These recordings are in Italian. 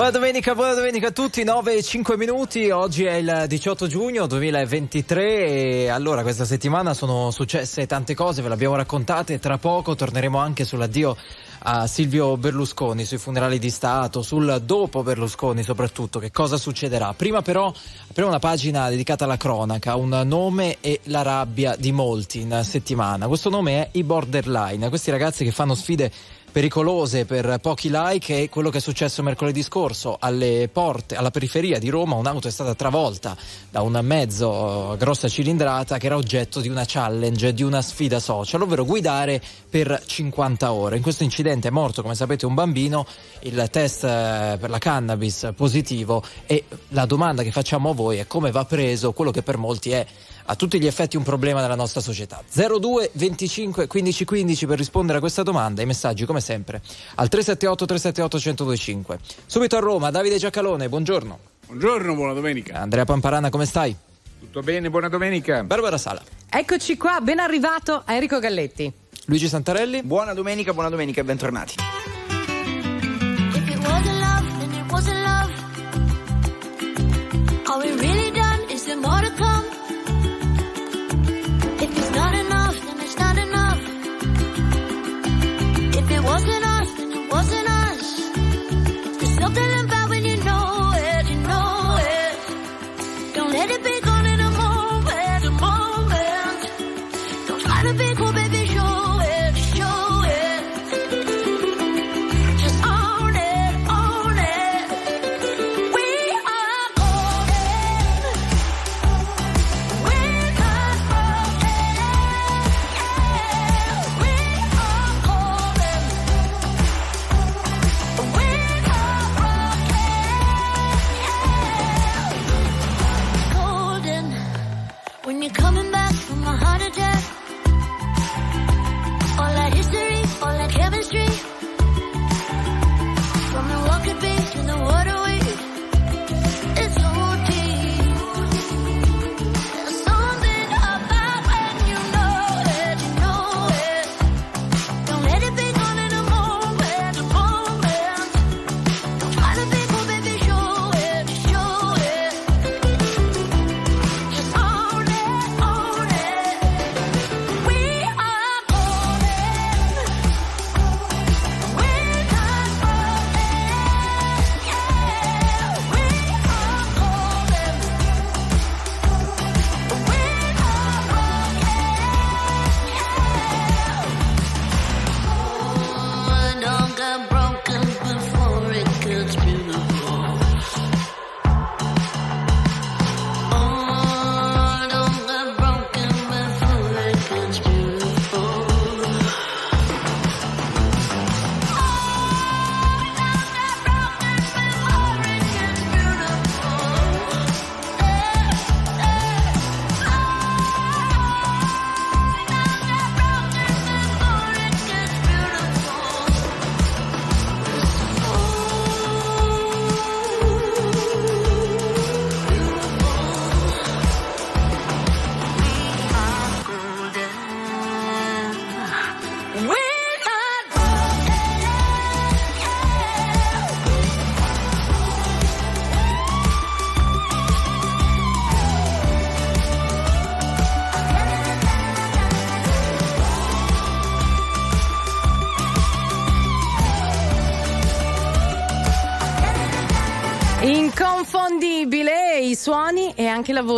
Buona domenica, buona domenica a tutti, 9 e 5 minuti, oggi è il 18 giugno 2023 e allora questa settimana sono successe tante cose, ve le abbiamo raccontate, tra poco torneremo anche sull'addio a Silvio Berlusconi, sui funerali di Stato, sul dopo Berlusconi soprattutto, che cosa succederà. Prima però apriamo una pagina dedicata alla cronaca, un nome e la rabbia di molti in settimana. Questo nome è i Borderline, questi ragazzi che fanno sfide pericolose per pochi like è quello che è successo mercoledì scorso alle porte, alla periferia di Roma un'auto è stata travolta da un mezzo grossa cilindrata che era oggetto di una challenge, di una sfida social, ovvero guidare per 50 ore. In questo incidente è morto, come sapete, un bambino, il test eh, per la cannabis positivo e la domanda che facciamo a voi è come va preso quello che per molti è a tutti gli effetti un problema nella nostra società. 02 25 15 15 per rispondere a questa domanda, i messaggi come sempre al 378 378 1025. Subito a Roma, Davide Giacalone, buongiorno. Buongiorno, buona domenica. Andrea Pamparana, come stai? Tutto bene, buona domenica. Barbara Sala. Eccoci qua, ben arrivato Enrico Galletti. Luigi Santarelli. Buona domenica, buona domenica e bentornati. Are we really done? Is there more to come? can I?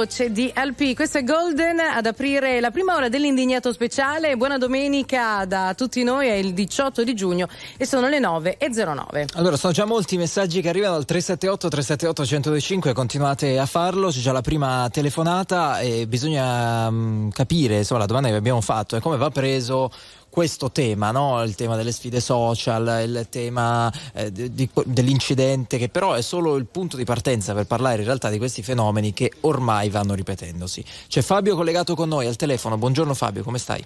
Voce di LP. Questo è Golden ad aprire la prima ora dell'indignato speciale. Buona domenica da tutti noi, è il 18 di giugno e sono le 9.09. Allora, sono già molti messaggi che arrivano al 378 378 1025, continuate a farlo, c'è già la prima telefonata e bisogna mm, capire, insomma, la domanda che abbiamo fatto è come va preso questo tema, no? il tema delle sfide social, il tema eh, di- dell'incidente, che però è solo il punto di partenza per parlare in realtà di questi fenomeni che ormai vanno ripetendosi. C'è Fabio collegato con noi al telefono, buongiorno Fabio, come stai?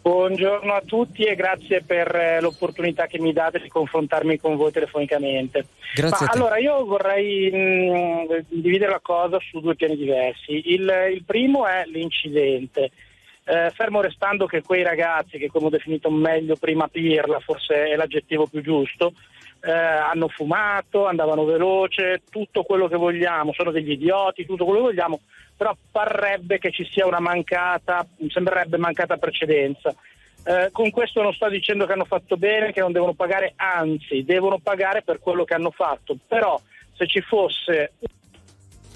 Buongiorno a tutti e grazie per eh, l'opportunità che mi date di confrontarmi con voi telefonicamente. Grazie Ma allora io vorrei mh, dividere la cosa su due piani diversi. Il, il primo è l'incidente. Eh, fermo restando che quei ragazzi, che come ho definito meglio prima pirla, forse è l'aggettivo più giusto, eh, hanno fumato, andavano veloce, tutto quello che vogliamo, sono degli idioti, tutto quello che vogliamo, però parrebbe che ci sia una mancata, sembrerebbe mancata precedenza. Eh, con questo non sto dicendo che hanno fatto bene, che non devono pagare, anzi devono pagare per quello che hanno fatto, però se ci fosse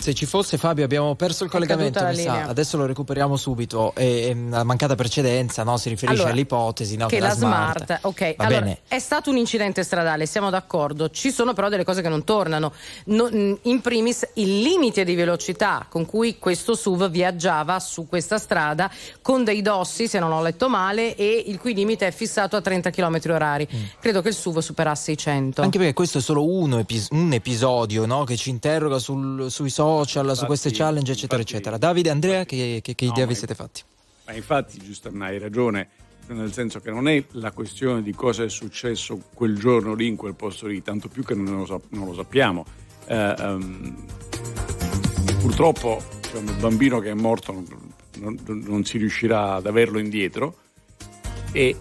Se ci fosse Fabio abbiamo perso il È collegamento, adesso lo recuperiamo subito. E, la mancata precedenza no? si riferisce Allora, all'ipotesi no? che la smart, ok, Va allora bene. è stato un incidente stradale, siamo d'accordo. Ci sono però delle cose che non tornano. No- in primis il limite di velocità con cui questo SUV viaggiava su questa strada con dei dossi, se non ho letto male, e il cui limite è fissato a 30 km orari. Credo che il SUV superasse i 100. Mm. Anche perché questo è solo uno epis- un episodio no? che ci interroga sul- sui social, su Infatti- queste challenge, eccetera, infatti- eccetera. Davide, Andrea, che, che- che No, idea vi siete fatti? Ma infatti, giustamente, hai ragione, nel senso che non è la questione di cosa è successo quel giorno lì in quel posto lì, tanto più che non lo, sap- non lo sappiamo. Eh, ehm, purtroppo diciamo, il bambino che è morto non, non- non si riuscirà ad averlo indietro e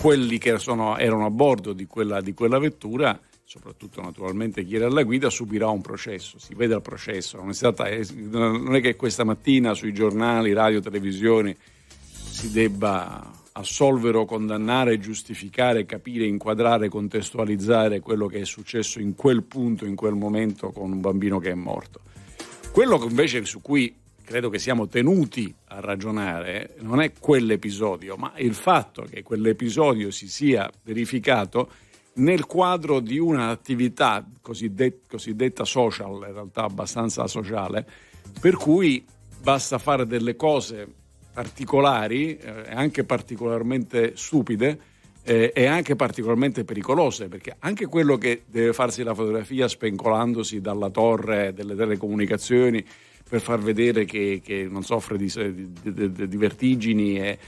quelli che sono- erano a bordo di quella, di quella vettura, soprattutto naturalmente chi era alla guida, subirà un processo. Si vede il processo. Non è, stata- non è che questa mattina sui giornali, radio, televisioni si debba assolvere o condannare, giustificare, capire, inquadrare, contestualizzare quello che è successo in quel punto, in quel momento con un bambino che è morto. Quello invece su cui credo che siamo tenuti a ragionare non è quell'episodio, ma il fatto che quell'episodio si sia verificato nel quadro di un'attività cosidet- cosiddetta social, in realtà abbastanza sociale, per cui basta fare delle cose particolari eh, anche particolarmente stupide eh, e anche particolarmente pericolose, perché anche quello che deve farsi la fotografia spencolandosi dalla torre delle telecomunicazioni per far vedere che, che non soffre di, di- di- di vertigini, e,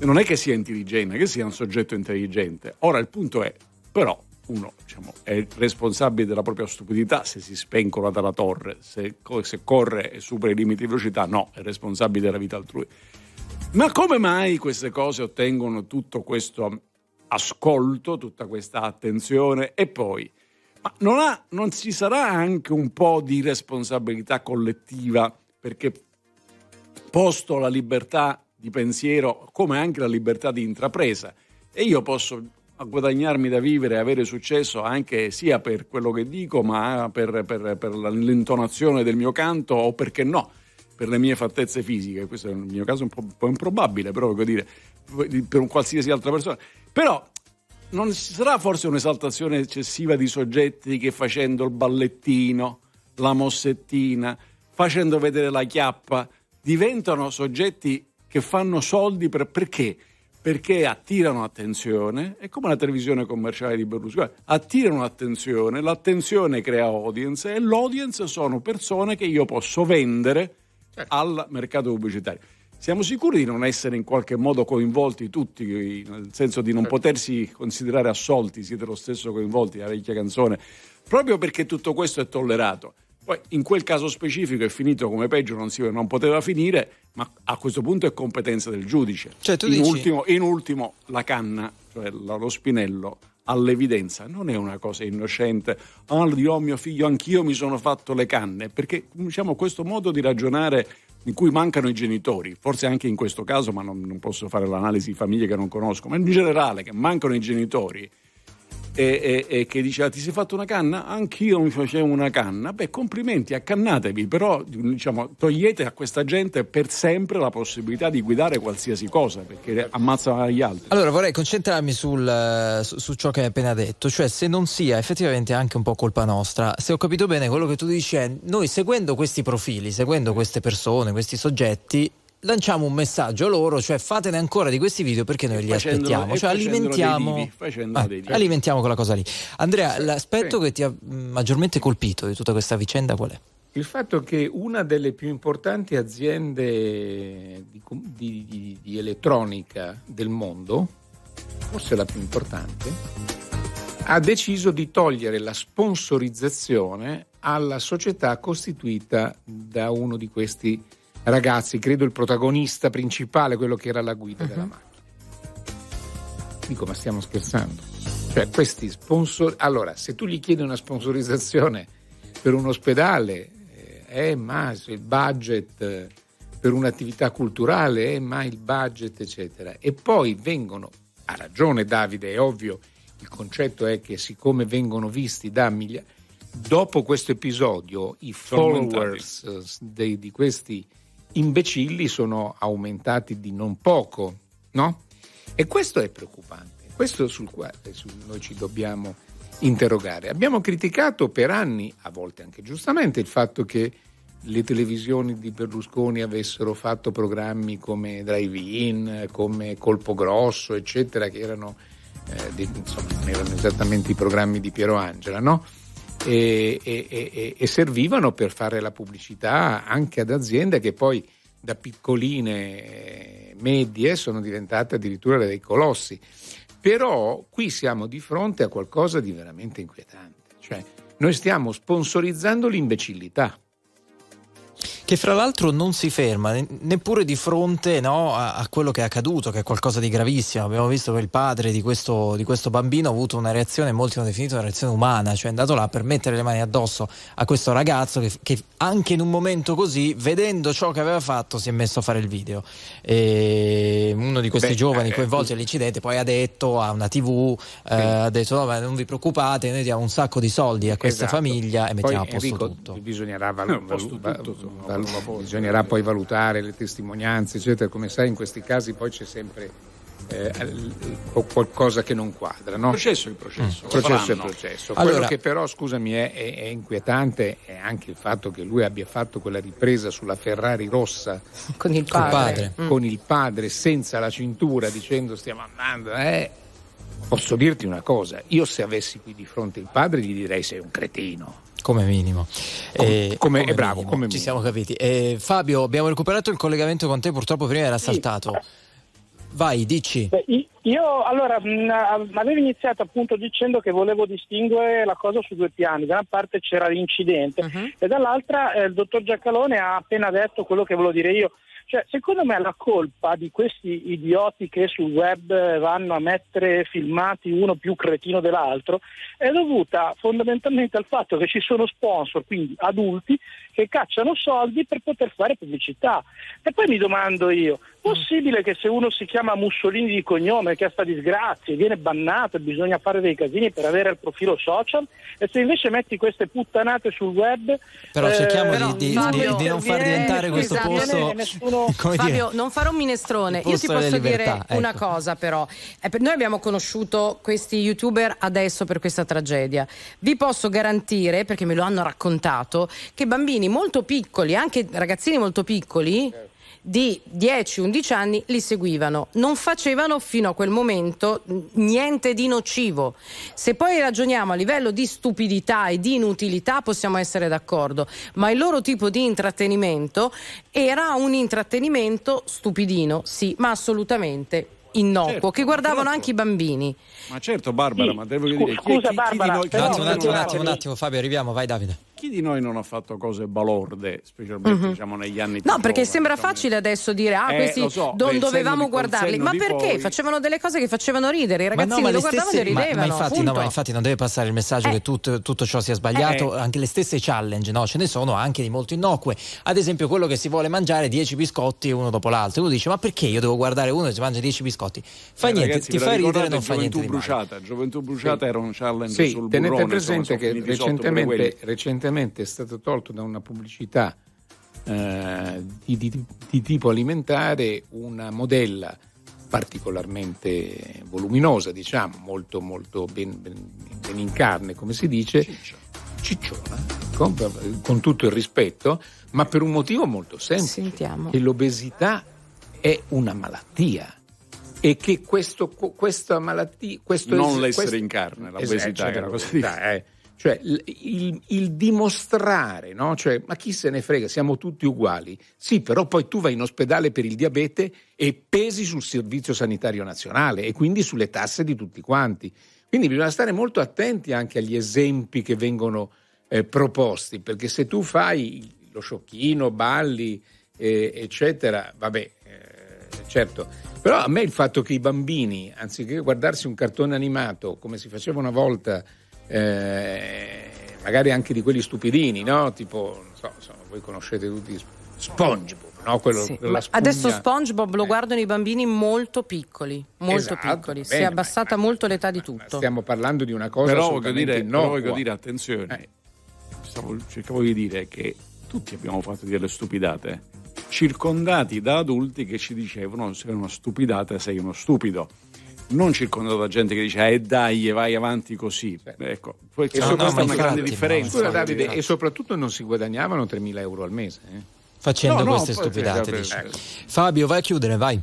non è che sia intelligente, è che sia un soggetto intelligente. Ora il punto è, però, uno diciamo, è responsabile della propria stupidità se si spencola dalla torre, se, se corre e supera i limiti di velocità, no, è responsabile della vita altrui. Ma come mai queste cose ottengono tutto questo ascolto, tutta questa attenzione e poi ma non, ha- non ci sarà anche un po' di responsabilità collettiva perché posto la libertà di pensiero come anche la libertà di intrapresa e io posso guadagnarmi da vivere e avere successo anche sia per quello che dico ma per, per- per l'intonazione del mio canto o perché no per le mie fattezze fisiche questo è il mio caso un po' improbabile però voglio dire per un qualsiasi altra persona però non ci sarà forse un'esaltazione eccessiva di soggetti che facendo il ballettino, la mossettina, facendo vedere la chiappa, diventano soggetti che fanno soldi per, perché? Perché attirano attenzione, è come la televisione commerciale di Berlusconi, attirano attenzione, l'attenzione crea audience e l'audience sono persone che io posso vendere al mercato pubblicitario. Siamo sicuri di non essere in qualche modo coinvolti tutti, nel senso di non potersi considerare assolti, siete lo stesso coinvolti, la vecchia canzone, proprio perché tutto questo è tollerato. Poi in quel caso specifico è finito come peggio, non, si, non poteva finire, ma a questo punto è competenza del giudice. Cioè, in, dici- ultimo, in ultimo, la canna, cioè lo spinello, all'evidenza non è una cosa innocente. Ah, dirò mio figlio, anch'io mi sono fatto le canne, perché diciamo questo modo di ragionare in cui mancano i genitori, forse anche in questo caso, ma non, non posso fare l'analisi di famiglie che non conosco, ma in generale che mancano i genitori e, e- e che dice "Ah, ti sei fatto una canna? Anch'io mi facevo una canna. Beh, complimenti, accannatevi, però diciamo, togliete a questa gente per sempre la possibilità di guidare qualsiasi cosa, perché ammazza gli altri. Allora vorrei concentrarmi sul, eh, su, su ciò che hai appena detto, cioè se non sia effettivamente anche un po' colpa nostra. Se ho capito bene, quello che tu dici è noi seguendo questi profili, seguendo queste persone, questi soggetti, lanciamo un messaggio a loro, cioè fatene ancora di questi video perché noi li aspettiamo, cioè alimentiamo, dei vivi, facendolo Eh, dei alimentiamo quella cosa lì. Andrea, l'aspetto sì. che ti ha mh, maggiormente colpito di tutta questa vicenda qual è? Il fatto che una delle più importanti aziende di, di- di- di elettronica del mondo, forse la più importante, ha deciso di togliere la sponsorizzazione alla società costituita da uno di questi ragazzi, credo il protagonista principale, quello che era alla guida della macchina. Dico, ma stiamo scherzando? Cioè questi sponsor... Allora, se tu gli chiedi una sponsorizzazione per un ospedale, eh, ma il budget eh, per un'attività culturale, eh, ma il budget, eccetera. E poi vengono, ha ragione Davide, è ovvio, il concetto è che siccome vengono visti da migliaia... Dopo questo episodio i followers eh, dei- di questi imbecilli sono aumentati di non poco, no? E questo è preoccupante, questo sul quale su- noi ci dobbiamo interrogare. Abbiamo criticato per anni, a volte anche giustamente, il fatto che le televisioni di Berlusconi avessero fatto programmi come Drive-In, come Colpo Grosso, eccetera, che erano, eh, di- insomma, erano esattamente i programmi di Piero Angela, no? E, e- e- servivano per fare la pubblicità anche ad aziende che poi da piccoline eh, medie sono diventate addirittura dei colossi. Però qui siamo di fronte a qualcosa di veramente inquietante, cioè noi stiamo sponsorizzando l'imbecillità. Che fra l'altro non si ferma ne- neppure di fronte no, a, a quello che è accaduto, che è qualcosa di gravissimo. Abbiamo visto che il padre di questo, di questo bambino ha avuto una reazione, molti hanno definito una reazione umana, cioè è andato là per mettere le mani addosso a questo ragazzo che, che anche in un momento così, vedendo ciò che aveva fatto, si è messo a fare il video. E uno di questi Beh, giovani eh, coinvolti all'incidente poi ha detto a una tv, eh, ha detto no, ma non vi preoccupate, noi diamo un sacco di soldi a questa Esatto. famiglia e Poi, mettiamo a posto Enrico, tutto. Bisognerà, val- No, posto. bisognerà poi valutare le testimonianze, eccetera. Come sai, in questi casi poi c'è sempre eh, qualcosa che non quadra. No? Il processo è il processo. lo processo è processo. Allora- Quello che però, scusami, è, è- è inquietante è anche il fatto che lui abbia fatto quella ripresa sulla Ferrari rossa Con il padre. padre. Mm. con il padre senza la cintura dicendo stiamo andando. Eh. Posso dirti una cosa, io se avessi qui di fronte il padre gli direi sei un cretino. Come minimo. Come- come- è bravo, come Ci minimo. siamo capiti. Eh, Fabio, abbiamo recuperato il collegamento con te, purtroppo prima era saltato. Vai, dici. Beh, io allora mh, avevo iniziato appunto dicendo che volevo distinguere la cosa su due piani, da una parte c'era l'incidente Mhm. e dall'altra eh, il dottor Giacalone ha appena detto quello che volevo dire io. Cioè, secondo me la colpa di questi idioti che sul web vanno a mettere filmati uno più cretino dell'altro è dovuta fondamentalmente al fatto che ci sono sponsor, quindi adulti, che cacciano soldi per poter fare pubblicità. E poi mi domando io, possibile che se uno si chiama Mussolini di cognome, che ha sta disgrazia, e viene bannato e bisogna fare dei casini per avere il profilo social, e se invece metti queste puttanate sul web... Però eh, cerchiamo però, di, di- Fabio, di- di non far viene- diventare questo esatto, posto. nessuno- dire, Fabio, non farò un minestrone. Io ti posso delle dire libertà, una ecco. cosa, però. Eh, per- Noi abbiamo conosciuto questi youtuber adesso per questa tragedia. Vi posso garantire, perché me lo hanno raccontato, che bambini molto piccoli, anche ragazzini molto piccoli. Di 10-11 anni li seguivano, non facevano fino a quel momento niente di nocivo. Se poi ragioniamo a livello di stupidità e di inutilità possiamo essere d'accordo, ma il loro tipo di intrattenimento era un intrattenimento stupidino, sì, ma assolutamente innocuo, Certo, che guardavano purtroppo. anche i bambini. Ma certo, Barbara, Sì. ma devo dire chi- scusa, chi- chi di Barbara, noi- chi però- Un di attimo, un noi attimo, un non ha attimo, un attimo, Fabio, arriviamo, vai Davide. Chi di noi non ha fatto cose balorde, specialmente diciamo negli anni No, perché giovani, sembra facile adesso dire ah, Eh, questi so, non dovevamo di- guardarli. Ma di perché? poi- Facevano delle cose che facevano ridere, i Ma ragazzini no, ma lo guardavano stesse- e ma- ridevano. Ma, infatti, punto. no, ma infatti non deve passare il messaggio Eh. che tutto, tutto ciò sia sbagliato, Eh. anche le stesse challenge, no? ce ne sono anche di molto innocue. Ad esempio, quello che si vuole mangiare 10 biscotti uno dopo l'altro. Uno dice: Ma perché io devo guardare uno che si mangia 10 biscotti? Fa Eh, niente, ti fa ridere, non fa niente. Bruciata. Gioventù bruciata era un challenge Sì, sul tenete burrone, presente insomma, che recentemente, recentemente è stato tolto da una pubblicità eh, di, di- di tipo alimentare una modella particolarmente voluminosa, diciamo, molto, molto ben, ben- ben in carne, come si dice, cicciona, ecco, con tutto il rispetto, ma per un motivo molto semplice, Sentiamo. che l'obesità è una malattia e che questo, questa malattia... Questo Non es- l'essere questo- in carne, Esatto, l'obesità, cioè, che è una cosa l'obesità, eh. Cioè, il, il- dimostrare, no? Cioè, ma chi se ne frega, siamo tutti uguali. Sì, però poi tu vai in ospedale per il diabete e pesi sul Servizio Sanitario Nazionale e quindi sulle tasse di tutti quanti. Quindi bisogna stare molto attenti anche agli esempi che vengono eh, proposti, perché se tu fai lo sciocchino, balli, eh, eccetera, vabbè, eh, certo. Però a me il fatto che i bambini, anziché guardarsi un cartone animato come si faceva una volta, eh, magari anche di quelli stupidini, no? Tipo, non so, insomma, voi conoscete tutti SpongeBob, no? Quello, Sì, quella ma spugna. adesso SpongeBob lo Eh. guardano i bambini molto piccoli, molto Esatto, piccoli. va si è bene, abbassata ma- molto l'età di tutto. Stiamo parlando di una cosa però voglio dire, però voglio dire attenzione, Eh. Stavo- cercavo di dire che tutti abbiamo fatto delle stupidate, circondati da adulti che ci dicevano sei una stupidata, sei uno stupido. Non circondato da gente che dice eh dai, vai avanti così. Ecco, poi E c'è no, questa no, è una grande infatti, differenza. Scusa Davide, e soprattutto non si guadagnavano 3.000 euro al mese. eh? Facendo No, queste poi- stupidate. eh. Fabio, vai a chiudere, vai.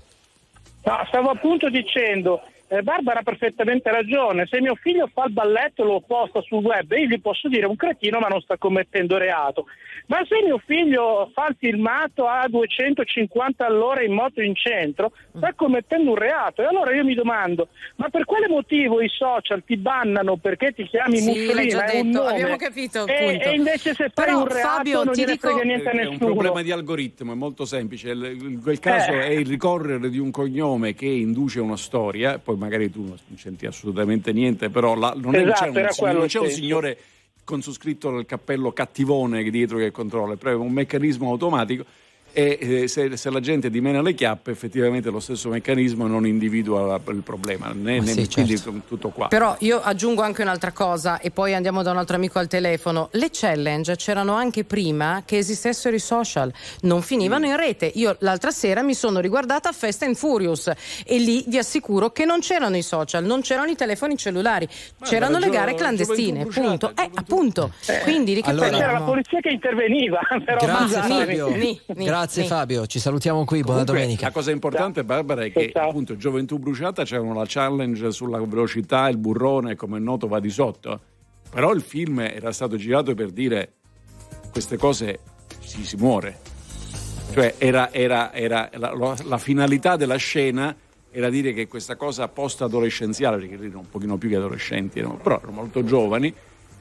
No, stavo appunto dicendo, eh, Barbara ha perfettamente ragione, se mio figlio fa il balletto e lo posta sul web, io gli posso dire un cretino ma non sta commettendo reato. Ma se mio figlio fa il filmato a 250 all'ora in moto in centro, sta commettendo un reato. E allora io mi domando, ma per quale motivo i social ti bannano perché ti chiami Sì, Mussolini? già è un nome, abbiamo capito il e, e invece se fai Però, un reato Fabio, non ti gliene dico- frega niente a È un nessuno. problema di algoritmo, è molto semplice. Quel caso Eh. è il ricorrere di un cognome che induce una storia, poi magari tu non senti assolutamente niente, però la- non, è Esatto, c'è un, signore- non c'è un signore con su scritto nel cappello cattivone dietro che controlla, è proprio un meccanismo automatico e eh, se, se la gente dimena le chiappe effettivamente lo stesso meccanismo non individua la- il problema, né, Ma né- sì, quindi certo. tutto qua. Però io aggiungo anche un'altra cosa e poi andiamo da un altro amico al telefono. Le challenge c'erano anche prima che esistessero i social, non finivano in rete. Io l'altra sera mi sono riguardata Fast and Furious e lì vi assicuro che non c'erano i social, non c'erano i telefoni cellulari, c'erano le gio- gare clandestine, bruciata, punto. Eh, appunto. Quindi di che Allora- C'era la polizia che interveniva, però Grazie. Fabio. Ni, ni, Grazie ni. Fabio, ci salutiamo qui, buona Comunque, domenica. La cosa importante, Barbara, è che Ciao. appunto Gioventù Bruciata c'erano la challenge sulla velocità, il burrone, come è noto, va di sotto. Però il film era stato girato per dire queste cose si, si muore. Cioè era, era- era- la, la- la finalità della scena era dire che questa cosa post-adolescenziale, perché erano un pochino più che adolescenti, erano- però erano molto giovani,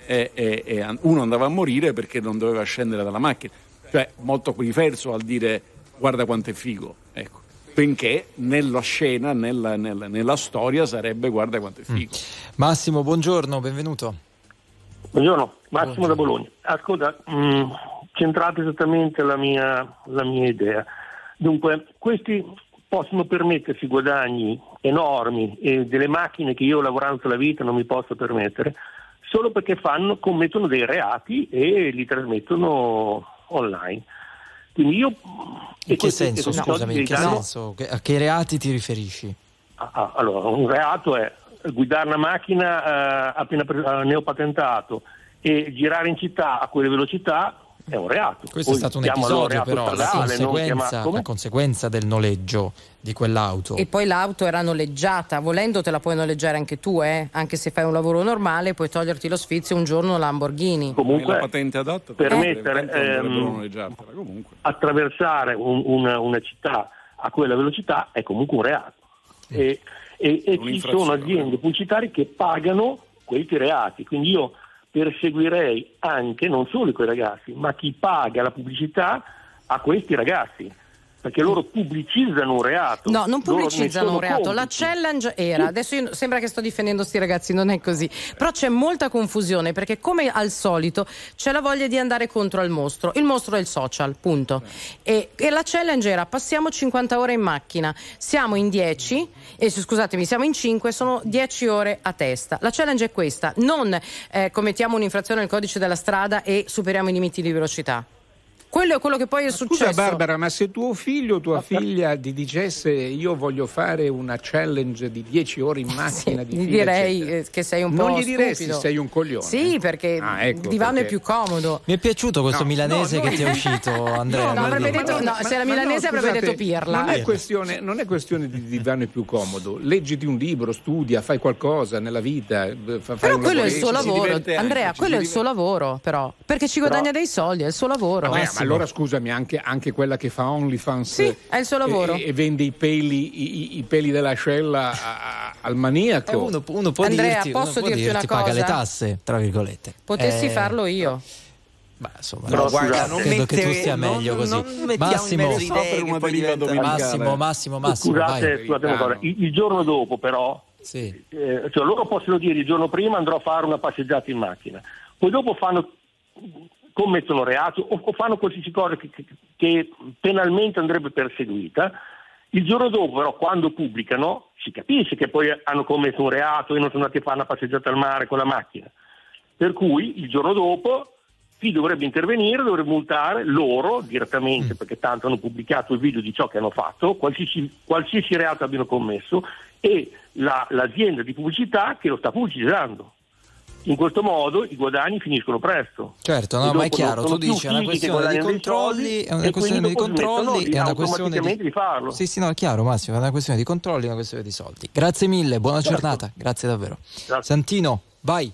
e, e- e uno andava a morire perché non doveva scendere dalla macchina. Cioè molto diverso al dire guarda quanto è figo. Ecco. Benché nella scena, nella, nella- nella storia sarebbe guarda quanto è figo. Massimo, buongiorno, benvenuto. Buongiorno, Massimo da Bologna. Ascolta, mh, centrate esattamente la mia, la mia idea. Dunque, questi possono permettersi guadagni enormi e delle macchine che io lavorando tutta la vita non mi posso permettere, solo perché fanno, commettono dei reati e li trasmettono online. Quindi io... In che senso, scusami, in che danno- senso? A che reati ti riferisci? Ah, ah, allora, un reato è guidare una macchina eh, appena pre- eh, neopatentato e girare in città a quelle velocità è un reato. Questo è Poi stato un episodio, però, la conseguenza, chiama- la conseguenza del noleggio di quell'auto. E poi l'auto era noleggiata, volendo te la puoi noleggiare anche tu, eh? anche se fai un lavoro normale, puoi toglierti lo sfizio un giorno Lamborghini. Hai la Comunque, patente adatta permettere, non dovrebbero ehm, comunque. attraversare un- una, una città a quella velocità è comunque un reato. E, e- e ci sono aziende pubblicitarie che pagano questi reati. Quindi io perseguirei anche non solo quei ragazzi, ma chi paga la pubblicità a questi ragazzi. Perché loro pubblicizzano un reato. No, non pubblicizzano un reato. La complici. challenge era. Adesso io- sembra che sto difendendo sti ragazzi, non è così. Però c'è molta confusione perché, come al solito, c'è la voglia di andare contro al mostro. Il mostro è il social, punto. E, e la challenge era: passiamo 50 ore in macchina, siamo in 10, e scusatemi, siamo in 5, sono 10 ore a testa. La challenge è questa: non eh, commettiamo un'infrazione al codice della strada e superiamo i limiti di velocità. Quello è quello che poi è successo. Scusa Barbara, ma se tuo figlio o tua figlia ti dicesse io voglio fare una challenge di 10 ore in macchina Sì, di gli fila, direi eccetera, eh, che sei un po' Non gli diresti stupido. sei un coglione? Sì, perché Ah, ecco, il divano perché- è più comodo. Mi è piaciuto questo No, milanese no, che no. ti è uscito, Andrea. No, avrebbe detto- no, se era milanese avrebbe scusate, detto pirla. Non è, questione, non è questione di divano più comodo. Leggiti un libro, studia, fai qualcosa nella vita. eh, fa- fai Però quello è il suo lavoro, Andrea, quello è il suo lavoro, però. Perché ci guadagna dei soldi, è il suo lavoro. Ma Massimo. allora scusami, anche, anche quella che fa OnlyFans Sì, è il suo lavoro. E, e vende i peli, i, i- peli dell'ascella a- al maniaco. Eh, uno, uno può Andrea, dirti, posso uno può dirti una paga le cosa? tasse, tra virgolette. Potessi Eh, farlo io. Beh, insomma, No, no, guarda, non credo che tu mettere- stia non- meglio così. non mettiamo Massimo, domenicale. Massimo, Massimo, Massimo, Scusate, vai. scusate una cosa, il, il giorno dopo però, Sì. eh, cioè loro possono dire il giorno prima andrò a fare una passeggiata in macchina, poi dopo fanno, commettono reato o, o fanno qualsiasi cosa che, che- che penalmente andrebbe perseguita, il giorno dopo però quando pubblicano si capisce che poi hanno commesso un reato e non sono andati a fare una passeggiata al mare con la macchina. Per cui il giorno dopo chi dovrebbe intervenire dovrebbe multare loro direttamente, perché tanto hanno pubblicato il video di ciò che hanno fatto, qualsiasi, qualsiasi reato abbiano commesso, e la- l'azienda di pubblicità che lo sta pubblicizzando. In questo modo i guadagni finiscono presto. Certo, E no, ma è chiaro, tu dici è una questione di controlli, è una e questione di controlli, di- è una questione automaticamente di farlo. Sì, sì, no, è chiaro Massimo, è una questione di controlli, è una questione di soldi. Grazie mille, buona Certo. giornata, grazie davvero. Grazie. Santino, vai.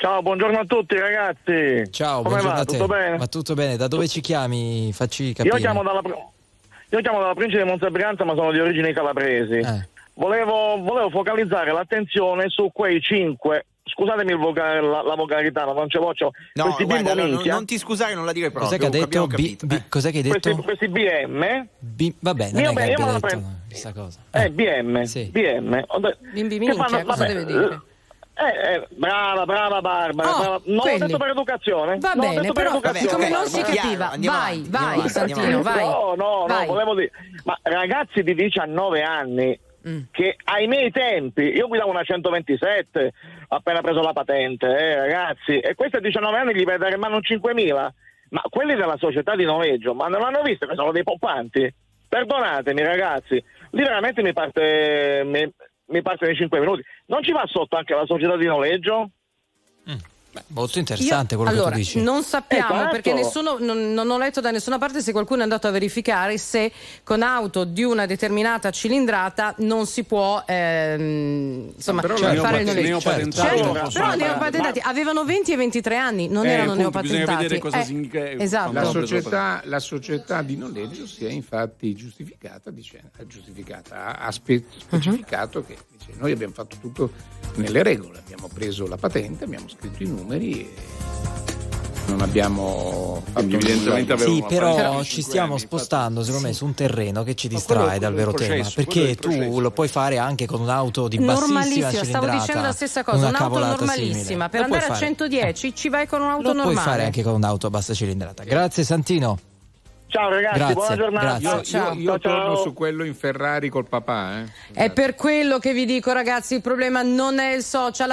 Ciao, buongiorno a tutti ragazzi. Ciao, Come buongiorno va? a te. Tutto bene? Ma tutto bene, da dove ci chiami? Facci capire. Io chiamo dalla, io chiamo dalla provincia di Monza Brianza, ma sono di origini calabresi. Eh. Volevo, volevo focalizzare l'attenzione su quei cinque. Scusatemi il voca- la, la vocalità, ma non ce l'ho. No, questi guarda, bimbo no, minchia, non ti scusare, non la dire proprio. Cos'è che ha detto? B-. B- Eh. cos'è che hai detto? questi, questi BM, B- vabbè, non Io è che io abbia detto prendo. questa cosa. eh, BM, Sì. BM. Bimbi minchia, cosa vabbè, deve dire? Eh, eh, brava, brava Barbara. Oh, brava. Non quelli. ho detto per educazione. Va non ho bene, però educazione. siccome non vabbè, si capiva, vai, vai Santino, vai. No, no, Vai. no, volevo dire, ma ragazzi di 19 anni Mm. che ai miei tempi, io guidavo una 127, ho appena preso la patente, eh, ragazzi, e questi a 19 anni gli vai dare in mano un 5.000, ma quelli della società di noleggio, ma non hanno visto che sono dei poppanti? Perdonatemi ragazzi, lì veramente mi parte, mi, mi parte nei 5 minuti. Non ci va sotto anche la società di noleggio? Beh, molto interessante Io- quello allora, che tu dici. non sappiamo Esatto. perché nessuno, non, non ho letto da nessuna parte se qualcuno è andato a verificare se con auto di una determinata cilindrata non si può ehm, insomma, Però fare il noleggio. Certo, non però fare. neopatentati avevano 20 e 23 anni, non Eh, erano appunto, bisogna neopatentati. vedere cosa Eh, significa- esatto. La società, la società di noleggio si è infatti giustificata, dice, ha, giustificata, ha- ha spe- specificato che dice, noi abbiamo fatto tutto nelle regole, abbiamo preso la patente, abbiamo scritto i numeri e non abbiamo fatto evidentemente Sì, però ci stiamo anni, spostando, secondo me, su un terreno che ci distrae quello- dal vero tema. processo, è Perché tu lo puoi fare anche con un'auto di bassissima Normalissima, cilindrata. stavo dicendo la stessa cosa, una un'auto cavolata normalissima. simile. Per Lo andare a fare. 110 ci vai con un'auto Lo normale. puoi fare anche con un'auto a bassa cilindrata. Grazie Santino. Ciao ragazzi, Grazie, buona giornata. grazie. Io, Ciao. io- io Ciao, ciao. torno su quello in Ferrari col papà. Eh. È per quello che vi dico, ragazzi, il problema non è il social.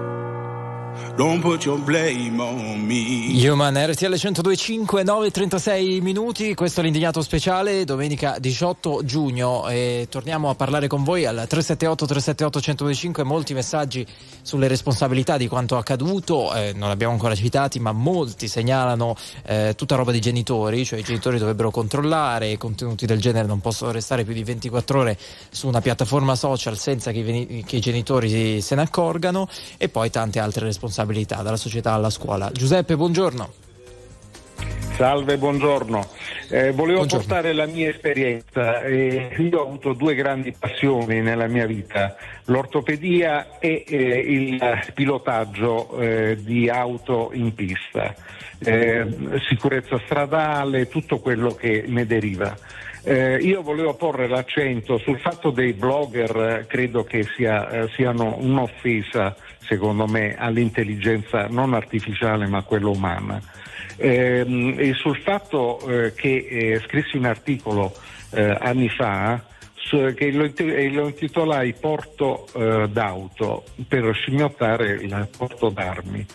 Don't put your blame on me. Human RTL 1025 936 minuti, questo è l'indignato speciale, domenica 18 giugno. E torniamo a parlare con voi al 378 378 1025, molti messaggi sulle responsabilità di quanto accaduto, eh, non abbiamo ancora citati ma molti segnalano eh, tutta roba dei genitori, cioè i genitori dovrebbero controllare, contenuti del genere non possono restare più di 24 ore su una piattaforma social senza che i, che i genitori se ne accorgano. E poi tante altre responsabilità dalla società alla scuola. Giuseppe, buongiorno. Salve, buongiorno. Eh, volevo Buongiorno. portare la mia esperienza. Eh, io ho avuto due grandi passioni nella mia vita, l'ortopedia e eh, il pilotaggio eh, di auto in pista, Eh, sicurezza stradale, tutto quello che ne deriva. Eh, io volevo porre l'accento sul fatto dei blogger, eh, credo che sia, eh, siano un'offesa, secondo me, all'intelligenza non artificiale ma quella umana. Ehm, e sul fatto eh, che eh, scrissi un articolo eh, anni fa su- che lo, int- lo intitolai Porto d'auto per scimmiottare il porto d'armi.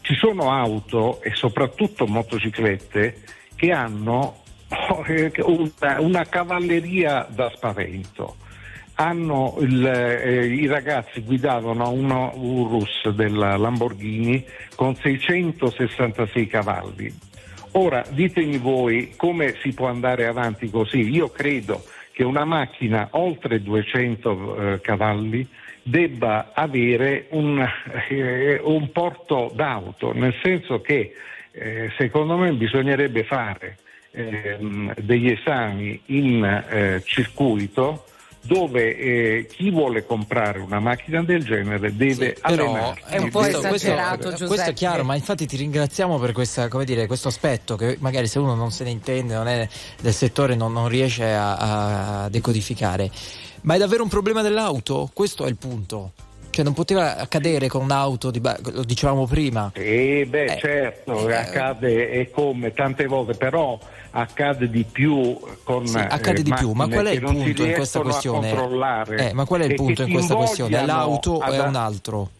Ci sono auto e soprattutto motociclette che hanno una, una cavalleria da spavento. Hanno il- eh, I ragazzi guidavano una Urus della Lamborghini con 666 cavalli. Ora ditemi voi come si può andare avanti così. Io credo che una macchina oltre 200 eh, cavalli debba avere un, eh, un porto d'auto, nel senso che eh, secondo me bisognerebbe fare ehm, degli esami in eh, circuito dove eh, chi vuole comprare una macchina del genere deve Però allenarsi. È un po' esagerato, questo, Giuseppe. questo è chiaro, ma infatti ti ringraziamo per questa, come dire, questo aspetto che magari se uno non se ne intende, non è del settore, non, non riesce a, a decodificare. Ma è davvero un problema dell'auto? Questo è il punto. Cioè non poteva accadere con un'auto, di ba- lo dicevamo prima. Eh, beh, Eh, certo, eh, accade e come tante volte, però accade di più con Sì, accade eh, di più, ma qual è il punto in questa questione? controllare Eh, ma qual è il punto in questa questione? L'auto o ad- è un altro?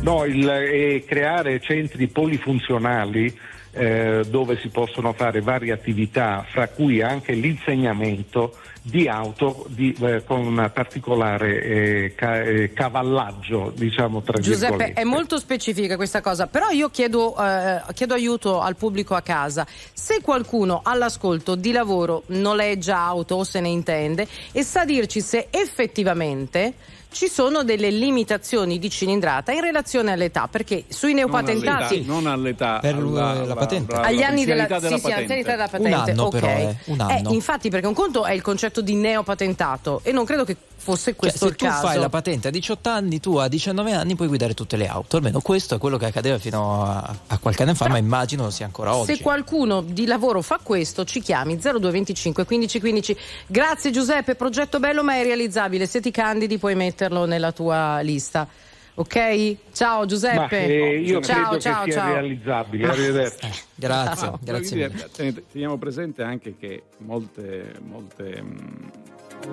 No, il, eh, creare centri polifunzionali eh, dove si possono fare varie attività, fra cui anche l'insegnamento di auto di- eh, con un particolare eh, ca- eh, cavallaggio, diciamo tra Giuseppe, è molto specifica questa cosa, però io chiedo, eh, chiedo aiuto al pubblico a casa. Se qualcuno all'ascolto di lavoro noleggia auto o se ne intende e sa dirci se effettivamente ci sono delle limitazioni di cilindrata in relazione all'età, perché sui neopatentati... Non all'età, Per alla- la alla- patente. alla- Agli anni della, anzianità sì, sì, anzianità della Un patente. anno ok. però, eh, un anno. Eh, infatti, perché un conto è il concetto di neopatentato e non credo che fosse Cioè, questo se il tu caso. fai la patente a 18 anni, tu a 19 anni puoi guidare tutte le auto. Almeno questo è quello che accadeva fino a, a qualche anno fa, ma immagino sia ancora oggi. Se qualcuno di lavoro fa questo, ci chiami 0225 15 15. Grazie Giuseppe, progetto bello ma è realizzabile. Se ti candidi puoi metterlo nella tua lista. Ok? Ciao Ma, Giuseppe. eh, io ciao, credo ciao, che sia ciao. realizzabile. Arrivederci. Eh, grazie, Ciao. grazie mille. Teniamo presente anche che molte, molte mh,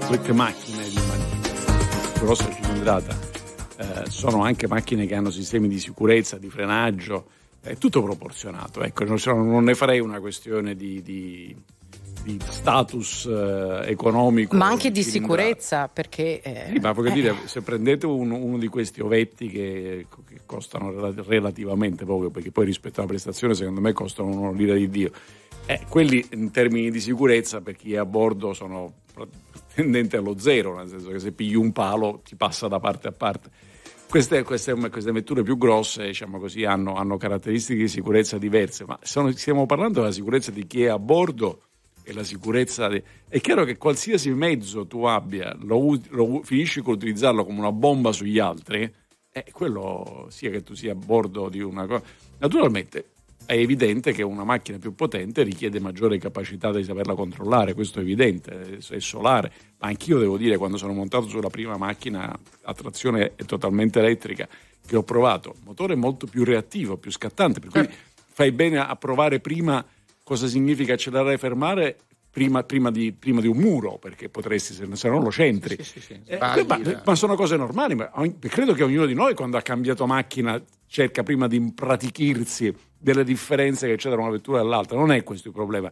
queste macchine di ma- grossa cilindrata eh, sono anche macchine che hanno sistemi di sicurezza, di frenaggio, è tutto proporzionato. Ecco, non, non ne farei una questione di, di- di status eh, economico. Ma anche di sicurezza, perché... eh, Sì, ma voglio eh, dire, se prendete un- uno di questi ovetti che, che costano rela- relativamente poco, perché poi rispetto alla prestazione secondo me costano un'ira di Dio, eh, quelli in termini di sicurezza per chi è a bordo sono tendenti allo zero, nel senso che se pigli un palo ti passa da parte a parte. Queste, queste, queste vetture più grosse diciamo così, hanno, hanno caratteristiche di sicurezza diverse, ma sono- stiamo parlando della sicurezza di chi è a bordo e la sicurezza. de- È chiaro che qualsiasi mezzo tu abbia, lo, lo finisci con utilizzarlo come una bomba sugli altri, eh, quello sia che tu sia a bordo di una cosa. Naturalmente, è evidente che una macchina più potente richiede maggiore capacità di saperla controllare, questo è evidente, è, è solare, ma anch'io devo dire quando sono montato sulla prima macchina a trazione totalmente elettrica che ho provato, il motore è molto più reattivo, più scattante, per cui fai bene a provare prima cosa significa accelerare e fermare prima, prima di, prima di un muro, perché potresti, se, se no lo centri. Eh, Sbagli, ma, eh. ma sono cose normali, ma credo che ognuno di noi quando ha cambiato macchina cerca prima di impratichirsi delle differenze che c'è tra una vettura e l'altra, non è questo il problema.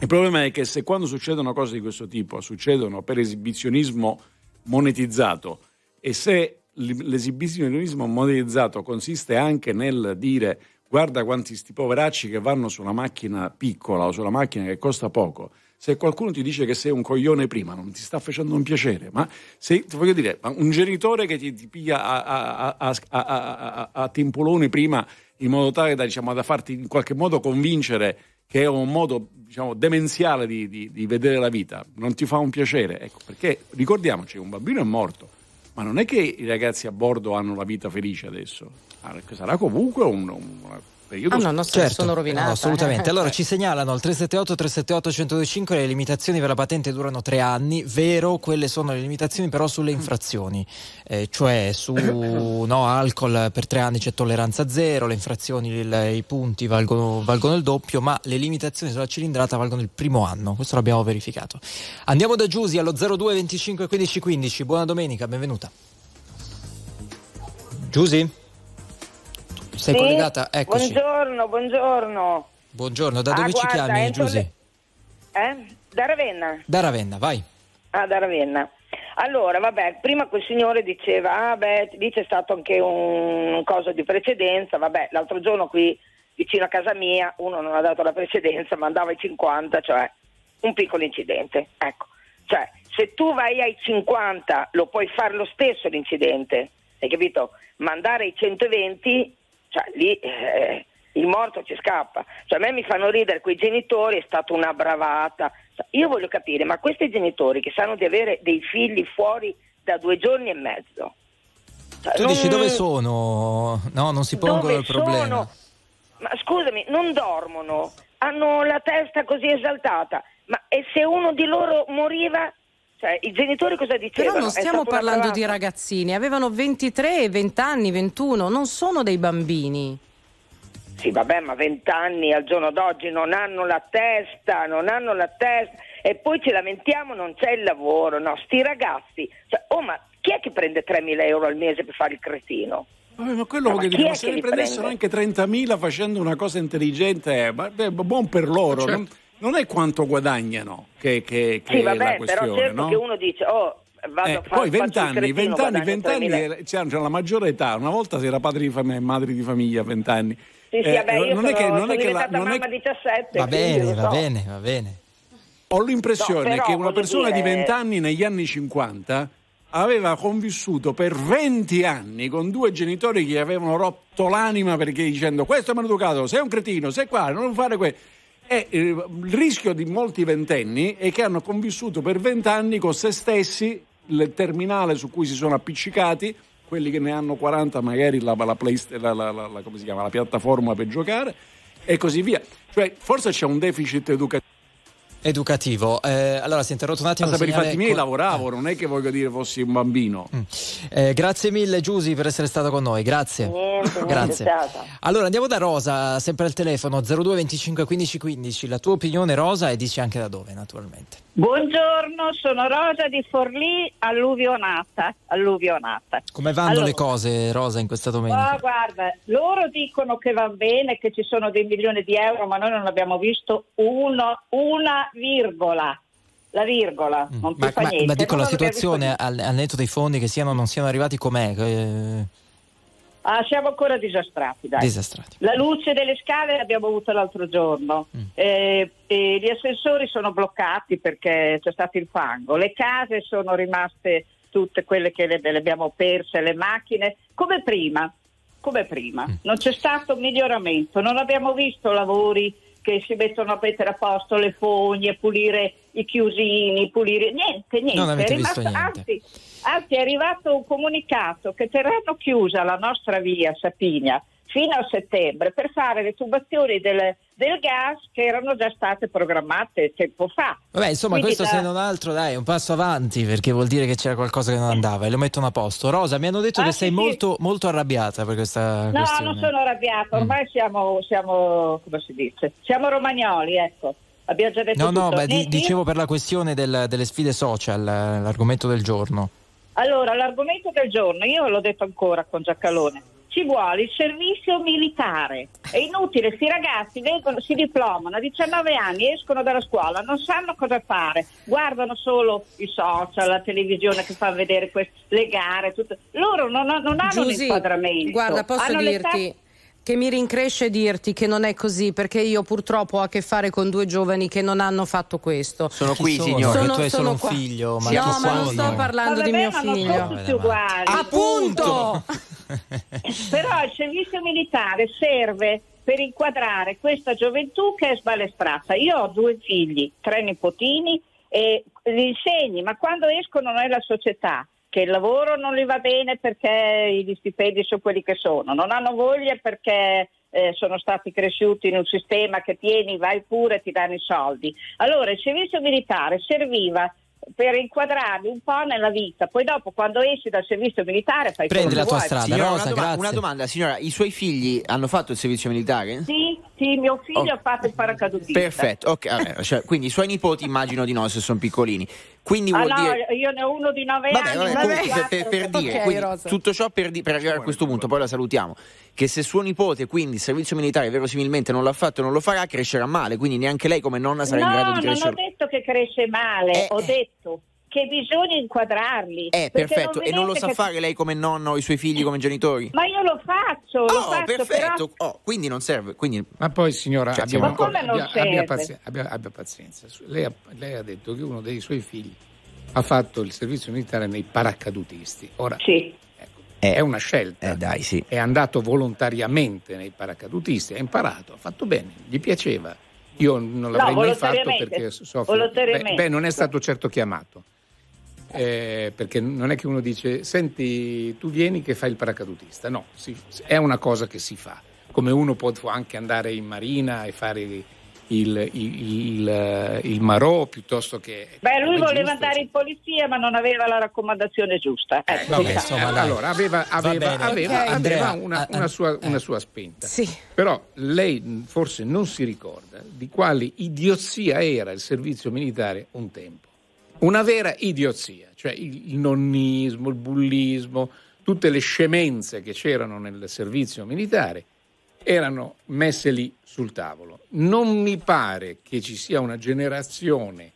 Il problema è che se quando succedono cose di questo tipo succedono per esibizionismo monetizzato e se l'esibizionismo monetizzato consiste anche nel dire guarda quanti sti poveracci che vanno su una macchina piccola o sulla macchina che costa poco, se qualcuno ti dice che sei un coglione prima non ti sta facendo un piacere, ma se, voglio dire, un genitore che ti, ti piglia a- a- a- a timpoloni prima in modo tale da, diciamo, da farti in qualche modo convincere che è un modo diciamo, demenziale di, di- di vedere la vita, non ti fa un piacere. Ecco, perché ricordiamoci, un bambino è morto, ma non è che i ragazzi a bordo hanno la vita felice adesso, sarà comunque un, un periodo... Ah, no, no, se sono rovinata. No, assolutamente. eh. Allora ci segnalano al 378 378 1025 le limitazioni per la patente durano tre anni. Vero, quelle sono le limitazioni però sulle infrazioni, eh, cioè su no, alcol per tre anni c'è tolleranza zero, le infrazioni, il- i punti valgono, valgono il doppio, ma le limitazioni sulla cilindrata valgono il primo anno. Questo l'abbiamo verificato. Andiamo da Giusy allo 02 25 15 15. Buona domenica, benvenuta. Giusy? Sei Sì? collegata? Eccoci. Buongiorno, buongiorno. Buongiorno, da Ah, dove ci guarda, chiami, le- Eh? Da Ravenna. Da Ravenna, vai. Ah, da Ravenna. Allora, vabbè, prima quel signore diceva, ah beh, lì c'è stato anche un, un coso di precedenza, vabbè, l'altro giorno qui vicino a casa mia uno non ha dato la precedenza, ma andava ai 50, cioè un piccolo incidente. Ecco, cioè se tu vai ai 50 lo puoi fare lo stesso l'incidente, hai capito? Ma andare ai 120, cioè lì eh, il morto ci scappa. Cioè a me mi fanno ridere quei genitori, è stata una bravata. Io voglio capire, ma questi genitori che sanno di avere dei figli fuori da due giorni e mezzo. cioè, Tu non- dici dove sono? No, non si pongono il problema. sono? Ma scusami, non dormono, hanno la testa così esaltata. Ma e se uno di loro moriva? Cioè, i genitori cosa dicevano? Però non stiamo parlando di ragazzini, avevano 23, 20 anni, 21, non sono dei bambini. Sì, vabbè, ma vent'anni al giorno d'oggi non hanno la testa, non hanno la testa e poi ci lamentiamo, non c'è il lavoro, no? Sti ragazzi, cioè, oh ma chi è che prende 3.000 euro al mese per fare il cretino? Vabbè, ma quello Ma che chi dico, è se che ne li prendessero prende? anche 30.000 facendo una cosa intelligente, eh, buon per loro. Certo. Non, non è quanto guadagnano che, che- che Sì, è la vabbè, questione, però certo no? che uno dice, oh, vado Eh, a fare poi 20 anni, 20 anni, 20 anni, 3.000. eh, c'era la maggiore età. Una volta si era padri di famiglia, madri di famiglia a 20 anni. Sì, sì, Eh, vabbè, io non sono, è che, non sono è che la- diventata non è- mamma a 17. Va bene, va so. bene, va bene. Ho l'impressione No, però che una persona di dire- 20 anni negli anni 50 aveva convissuto per 20 anni con due genitori che gli avevano rotto l'anima perché dicendo questo è maleducato, sei un cretino, sei qua, non fare questo. E eh, il rischio di molti ventenni è che hanno convissuto per 20 anni con se stessi, il terminale su cui si sono appiccicati, quelli che ne hanno 40 magari la, la, Playst- la- chiama, la piattaforma per giocare e così via. Cioè forse c'è un deficit educativo. Educativo. Eh, allora, si è interrotto un attimo. Basta per i fatti miei con- lavoravo, non è che voglio dire fossi un bambino. Eh, grazie mille Giusy per essere stato con noi, grazie. Niente, grazie. Allora andiamo da Rosa, sempre al telefono 02 25 15 15. La tua opinione Rosa e dici anche da dove naturalmente. Buongiorno, sono Rosa di Forlì, alluvionata. alluvionata. Come vanno Allora, le cose Rosa in questa domenica? Ah, guarda, loro dicono che va bene, che ci sono dei milioni di euro, ma noi non abbiamo visto uno- una virgola. La virgola, non più Ma, fa ma- niente. ma dico Non la situazione al, al netto dei fondi che siano o non siano arrivati com'è? Eh, Ah, siamo ancora disastrati, dai. Disastrati. La luce delle scale l'abbiamo avuta l'altro giorno. Eh, e gli ascensori sono bloccati perché c'è stato il fango. Le case sono rimaste tutte quelle che le, le abbiamo perse, le macchine, come prima. Come prima. Non c'è stato miglioramento, non abbiamo visto lavori che si mettono a mettere a posto le fogne, pulire i chiusini, pulire niente, niente. Non avete rimasto, visto niente. Anzi, anzi, è arrivato un comunicato che terranno chiusa la nostra via Sapinia fino a settembre per fare le tubazioni del, del gas che erano già state programmate tempo fa. Vabbè, insomma, Quindi questo da- se non altro, dai, è un passo avanti perché vuol dire che c'era qualcosa che non andava e lo mettono a posto. Rosa, mi hanno detto Ah, che sì, sei sì. molto, molto arrabbiata per questa No, questione. non sono arrabbiata, Mm. ormai siamo, siamo, come si dice, siamo romagnoli, ecco. Abbiamo già detto No, no, tutto. beh, di- Eh, dicevo per la questione del- delle sfide social, l'argomento del giorno. Allora, l'argomento del giorno, io l'ho detto ancora con Giacalone, ci vuole il servizio militare. È inutile, questi ragazzi vengono, si diplomano a 19 anni, escono dalla scuola, non sanno cosa fare, guardano solo i social, la televisione che fa vedere quest- le gare, tutto. loro non, non hanno un Giusy, inquadramento. guarda, posso Hanno l'età- dirti che mi rincresce dirti che non è così perché io purtroppo ho a che fare con due giovani che non hanno fatto questo. Sono Chi qui, sono? signore. Che tu hai solo sono un figlio, ma no, chi ma non sono? sto parlando di mio ma non figlio. sono tutti uguali. Appunto! Però il servizio militare serve per inquadrare questa gioventù che è sbalestrata. Io ho due figli, tre nipotini e li insegni, ma quando escono nella società che il lavoro non gli va bene perché gli stipendi sono quelli che sono, non hanno voglia perché eh, sono stati cresciuti in un sistema che tieni, vai pure, ti danno i soldi. Allora il servizio militare serviva per inquadrarli un po' nella vita, poi dopo quando esci dal servizio militare fai Prendi la tua vuoi. strada, Signora, Rosa, una, doma- grazie. una domanda, signora, i suoi figli hanno fatto il servizio militare? Sì, sì, mio figlio Oh. ha fatto il paracadutista. Perfetto, ok, vabbè, cioè, quindi i suoi nipoti immagino di no se sono piccolini. Quindi Ah vuol no, dire... io ne ho uno di 9 Vabbè, anni, vabbè, per, per- per dire, Ok, quindi, Rosa. tutto ciò per, di- per arrivare a questo punto, poi la salutiamo, che se suo nipote quindi il servizio militare verosimilmente non l'ha fatto e non lo farà, crescerà male, quindi neanche lei come nonna sarà no, in grado di non ho crescere. detto che cresce male, Eh, ho eh. detto che bisogna inquadrarli. Eh, perfetto, e non lo sa che- fare lei come nonno o i suoi figli come genitori? Ma io lo faccio, lo Oh, faccio, perfetto, però... oh, quindi non serve, quindi... Ma poi signora, Cioè, abbiamo ma come non abbia, abbia serve? pazi- abbia- abbia pazienza. Lei ha, lei ha detto che uno dei suoi figli ha fatto il servizio militare nei paracadutisti. Ora, Sì. ecco, Eh, è una scelta. Eh dai, sì. È andato volontariamente nei paracadutisti, ha imparato, ha fatto bene, gli piaceva. Io non l'avrei mai fatto perché soffro. Beh, beh, non è stato certo chiamato. Eh, perché non è che uno dice senti tu vieni che fai il paracadutista no, si- è una cosa che si fa come uno può anche andare in marina e fare il, il, il, il marò piuttosto che Beh, lui voleva giusto, andare in polizia, ma non aveva la raccomandazione giusta. Ecco, Vabbè, diciamo. insomma, Eh, allora aveva, Va aveva, aveva- Ok. aveva Andrea, una, ah, una sua, eh. una sua spinta Sì. però lei forse non si ricorda di quale idiozia era il servizio militare un tempo. Una vera idiozia, cioè il, nonnismo, il bullismo, tutte le scemenze che c'erano nel servizio militare erano messe lì sul tavolo. Non mi pare che ci sia una generazione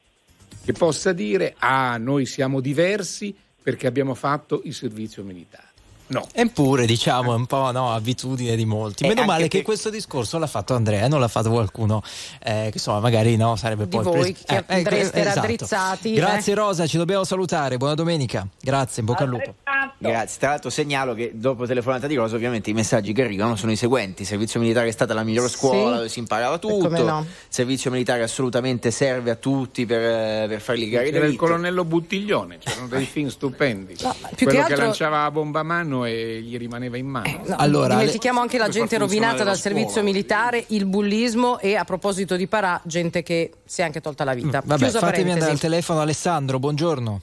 che possa dire ah, noi siamo diversi perché abbiamo fatto il servizio militare. No. Eppure, diciamo, è un po' no, abitudine di molti. Eh, Meno male che che- questo discorso l'ha fatto Andrea, non l'ha fatto qualcuno eh, che insomma magari no, sarebbe Di poi voi preso- che andreste esatto. raddrizzati, Grazie eh. Rosa, ci dobbiamo salutare. Buona domenica. Grazie, in bocca al lupo. Grazie, tra l'altro segnalo che dopo telefonata di Rosa ovviamente i messaggi che arrivano sono i seguenti, servizio militare è stata la migliore Sì. scuola dove si imparava tutto, come no. servizio militare assolutamente serve a tutti per, eh, per far ligare i Era il colonnello Buttiglione, c'erano dei film stupendi. No, più Quello che che, altro- lanciava la bomba a mano e gli rimaneva in mano. No, Allora, dimentichiamo anche la gente rovinata dal la scuola. servizio militare, il bullismo e a proposito di Parà, gente che si è anche tolta la vita. Vabbè, Chiusa fatemi andare al parentesi. telefono Alessandro, buongiorno.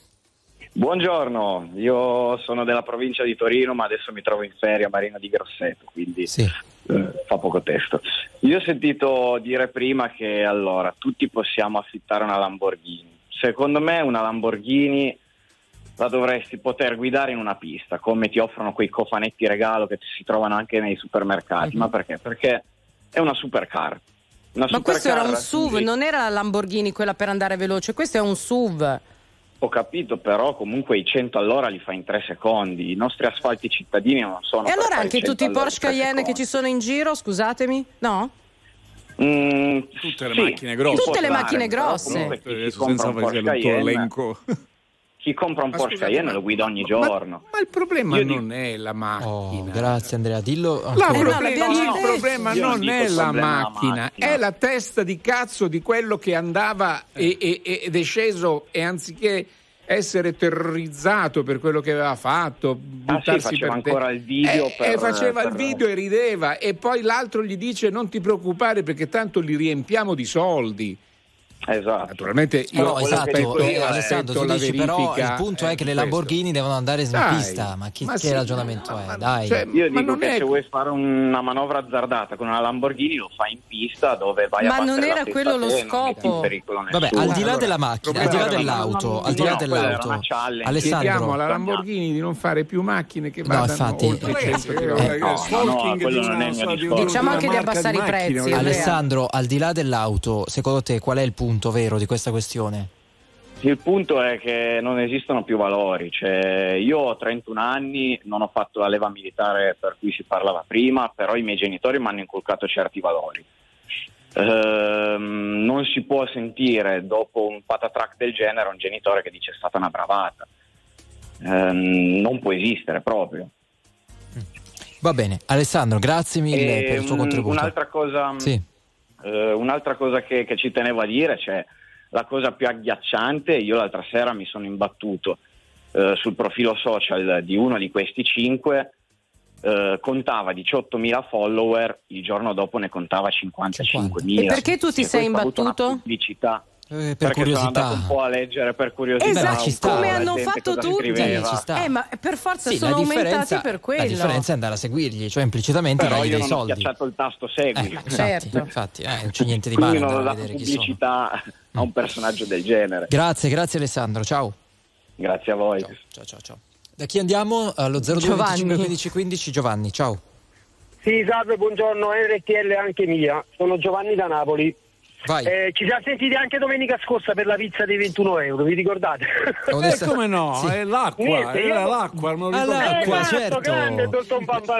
Buongiorno, io sono della provincia di Torino ma adesso mi trovo in ferie a Marina di Grosseto, quindi Sì. eh, fa poco testo. Io ho sentito dire prima che allora tutti possiamo affittare una Lamborghini. Secondo me una Lamborghini la dovresti poter guidare in una pista, come ti offrono quei cofanetti regalo che si trovano anche nei supermercati. Ma perché? Perché è una supercar. Una Ma questo era un supercar, SUV, sì. non era la Lamborghini quella per andare veloce, questo è un SUV. Ho capito, però comunque i 100 all'ora li fa in 3 secondi. I nostri asfalti cittadini non sono E allora anche 100 tutti i Porsche Cayenne che ci sono in giro, scusatemi? No? Mm, Tutte le sì, macchine grosse. Tutte le macchine grosse. comunque compra senza un Porsche fare il tuo Cayenne, elenco. Chi compra un Ma Porsche scusate, Cayenne ma- lo guida ogni ma- giorno. Ma il problema Io non è la macchina. Oh, grazie Andrea, dillo La ancora. Eh no, problema- l'abbiamo già il problema Io non non dico è il la problema è la macchina, macchina. è la testa di cazzo di quello che andava e- e- ed è sceso e anziché essere terrorizzato per quello che aveva fatto, buttarsi faceva per te- ancora il video Eh, per- eh, faceva il per- video e rideva e poi l'altro gli dice non ti preoccupare perché tanto li riempiamo di soldi. Esatto. Naturalmente io Però, esatto, aspetto, eh, io Alessandro, aspetto tu la dici però il punto eh, è che le questo. Lamborghini devono andare in Dai, pista, ma, chi, ma che sì, ragionamento è? Dai. cioè, Io ma dico che è- se vuoi fare una manovra azzardata con una Lamborghini lo fai in pista dove vai a Ma non era quello lo te, scopo. pericolo Vabbè, al di là della macchina, al di là dell'auto, al di No, là no, dell'auto. Alessandro, Chiediamo alla Lamborghini di non fare più macchine che No, vadano infatti, oltre eh, 100 eh, km. no, no, discorso. una- Diciamo di anche di abbassare i prezzi. Alessandro, al di là dell'auto, secondo te qual è il punto vero di questa questione? Il punto è che non esistono più valori, cioè, io ho 31 anni, non ho fatto la leva militare per cui si parlava prima, però i miei genitori mi hanno inculcato certi valori. Ehm, non si può sentire dopo un patatrack del genere un genitore che dice è stata una bravata. Ehm, non può esistere proprio. Va bene, Alessandro, grazie mille E per il tuo un- contributo. Un'altra cosa, Sì. Eh, un'altra cosa che, che ci tenevo a dire, cioè la cosa più agghiacciante, io l'altra sera mi sono imbattuto eh, sul profilo social di uno di questi cinque, eh, contava 18.000 follower, il giorno dopo ne contava 55.000. E perché tu ti E sei imbattuto? pubblicità. Eh, per perché curiosità. sono andato un po' a leggere per curiosità. Esatto, po' come la hanno fatto tutti. sta. Eh, ma per forza Sì, sono la aumentati per la quello. differenza è andare a seguirgli, cioè implicitamente Però io dei non ho soldi. schiacciato il tasto segui. Eh, infatti, Certo. infatti, eh, non c'è niente di male Quindi non ho dato vedere chi sono. pubblicità a un personaggio del genere. Grazie, grazie Alessandro, ciao. Grazie a voi. Ciao, ciao, ciao. Da chi andiamo? Allo 02 Giovanni. 25 15 15 Giovanni, ciao. Sì, salve, buongiorno, RTL anche mia. Sono Giovanni da Napoli. Vai. Eh, ci siamo sentiti anche domenica scorsa per la pizza dei 21 euro, vi ricordate? Eh, come no? Sì. È l'acqua, Niente, era io- l'acqua, Ah, ricordo. l'acqua, Esatto, certo. grande,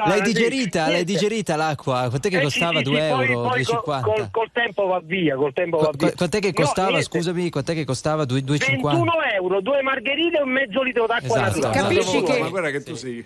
L'hai sì. digerita, l'hai Niente. digerita l'acqua? Quant'è che Eh, costava? sì, 2 sì, poi- euro? poi 2,50? col, col, col tempo va via, col tempo va via. qu- Quant'è che No, costava? niente. Scusami, quant'è che costava? 2, 2,50? 21 euro, due margherite e un mezzo litro d'acqua Esatto. naturale. Capisci Guarda, che- Ma guarda che tu sei...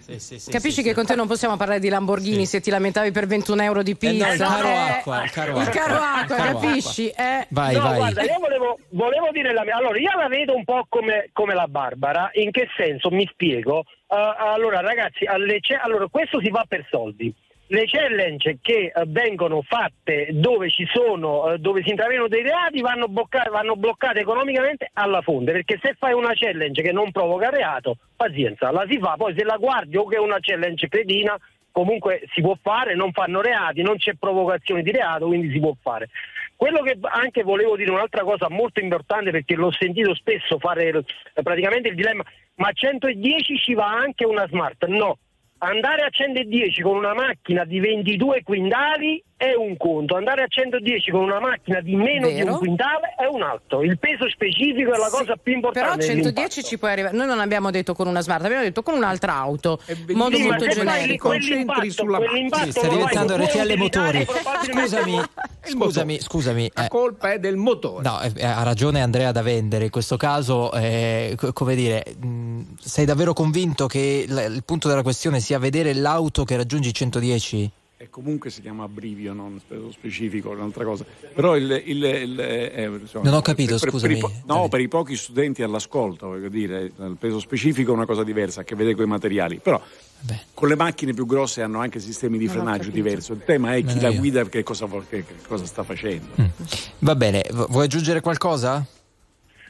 Capisci che con te non possiamo parlare di Lamborghini se ti lamentavi per 21 euro di Eh no, pizza? il caro Eh, acqua, il caro il acqua. caro acqua, Il caro capisci? Eh. Vai, no, vai. guarda, io volevo, volevo dire la mia. Allora, io la vedo un po' come, come la Barbara. In che senso? Mi spiego. Uh, allora, ragazzi, alle allora, questo si fa per soldi. Le challenge che eh, vengono fatte dove ci sono, eh, dove si intravedono dei reati vanno, bocca- vanno bloccate economicamente alla fonte, perché se fai una challenge che non provoca reato, pazienza, la si fa, poi se la guardi o che è una challenge cretina, comunque si può fare, non fanno reati, non c'è provocazione di reato, quindi si può fare. Quello che anche volevo dire un'altra cosa molto importante perché l'ho sentito spesso fare il- praticamente il dilemma, ma a 110 ci va anche una smart? No. Andare a 110 con una macchina di 22 quintali è un conto, andare a 110 con una macchina di meno di Vero. un quintale è un altro. Il peso specifico è la Sì, cosa più importante. Però a 110 dell'impatto. ci puoi arrivare. Noi non abbiamo detto con una smart, abbiamo detto con un'altra auto. In modo Sì, molto generico. quell'impatto, sulla quell'impatto Sì, sta diventando RTL motori. Scusami, scusami, scusami. La eh, colpa è del motore. No, eh, ha ragione Andrea da vendere. In questo caso, eh, co- come dire, mh, sei davvero convinto che l- il punto della questione sia vedere l'auto che raggiunge i 110? E comunque si chiama abbrivio, non spe- specifico, è un'altra cosa. Però il... il- il- eh, insomma, Non ho capito, per- scusami, per i no, per i pochi studenti all'ascolto, voglio dire, il peso specifico è una cosa diversa, ha a che vedere con i materiali. Però con le macchine più grosse hanno anche sistemi di Non frenaggio diversi. Il tema è chi la guida che cosa, che- cosa sta facendo. Va bene, vu- vuoi aggiungere qualcosa?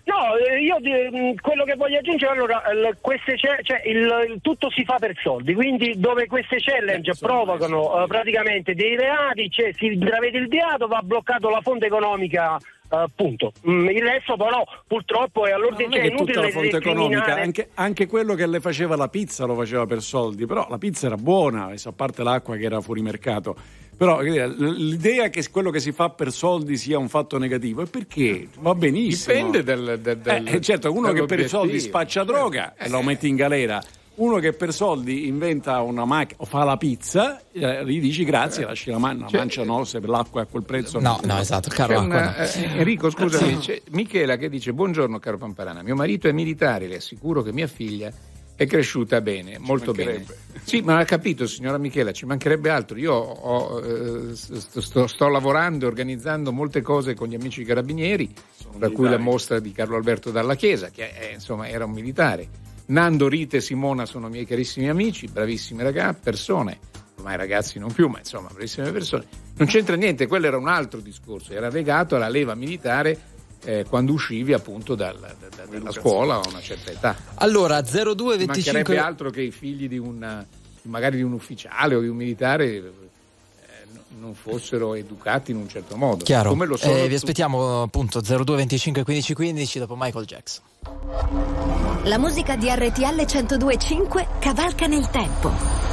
No, eh, io eh, quello che voglio aggiungere allora, queste cioè, il, tutto si fa per soldi, quindi dove queste challenge provocano eh, praticamente dei reati, cioè, si intravede il reato, va bloccato la fonte economica, eh, punto. Mm, il resto però purtroppo è all'ordine, Non è cioè, tutta la fonte economica, anche, anche quello che le faceva la pizza lo faceva per soldi, però la pizza era buona, a parte l'acqua che era fuori mercato. Però l'idea che quello che si fa per soldi sia un fatto negativo è perché va benissimo. Dipende dal, del, del- Eh, certo, uno che per soldi spaccia droga e lo metti in galera. Uno che per soldi inventa una macchina o fa la pizza, eh, gli dici grazie, lasci la mano, Cioè- mancia no, se l'acqua è a quel prezzo. No, no, esatto, caro una- no. eh, Enrico, scusami, c'è Michela che dice: Buongiorno, caro Pamparana. Mio marito è militare, le assicuro che mia figlia È cresciuta bene, molto bene. Sì, ma ha capito, signora Michela, ci mancherebbe altro. Io ho, eh, sto, sto- lavorando e organizzando molte cose con gli amici carabinieri, tra cui la mostra di Carlo Alberto Dalla Chiesa, che è, insomma era un militare. Nando, Rita e Simona sono miei carissimi amici, bravissime ragazze, persone, ormai ragazzi non più, ma insomma bravissime persone. Non c'entra niente, quello era un altro discorso, era legato alla leva militare eh, quando uscivi appunto dal- da- da- dalla scuola a una certa età. Allora, Ci 0225 mancherebbe altro che i figli di un magari di un ufficiale o di un militare eh, non fossero educati in un certo modo. Chiaro. Come lo sono Eh, vi aspettiamo appunto 02 25 15 15 dopo Michael Jackson. La musica di RTL 1025 cavalca nel tempo.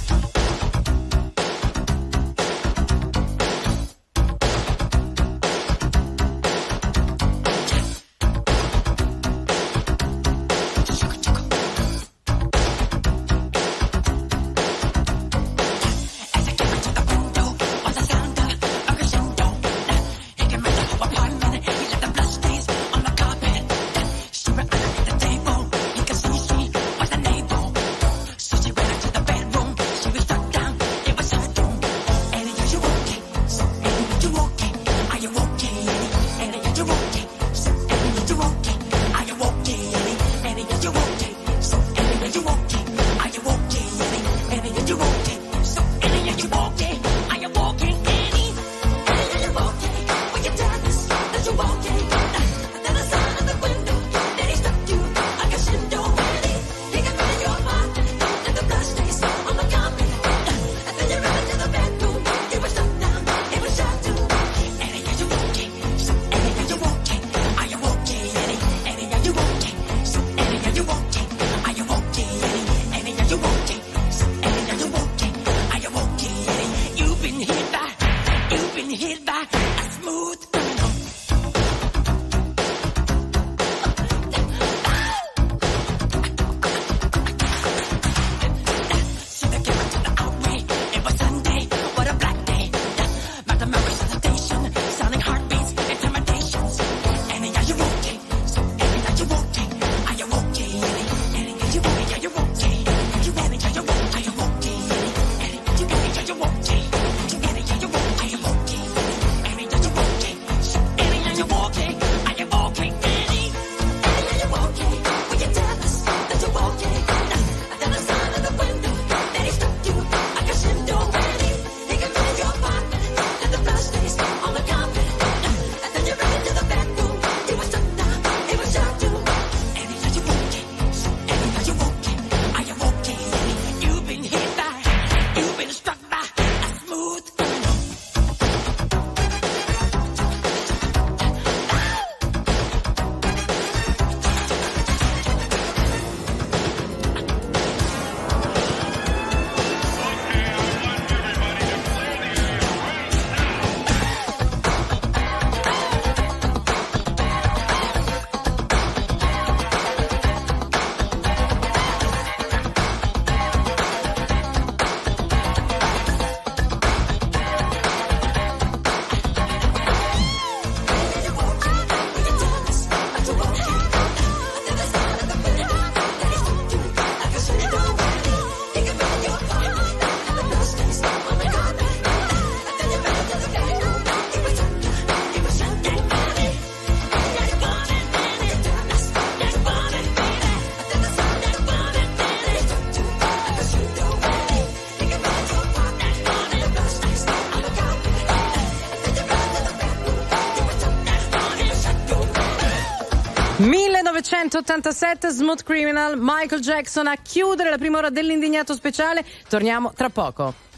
1987 Smooth Criminal, Michael Jackson a chiudere la prima ora dell'indignato speciale. Torniamo tra poco.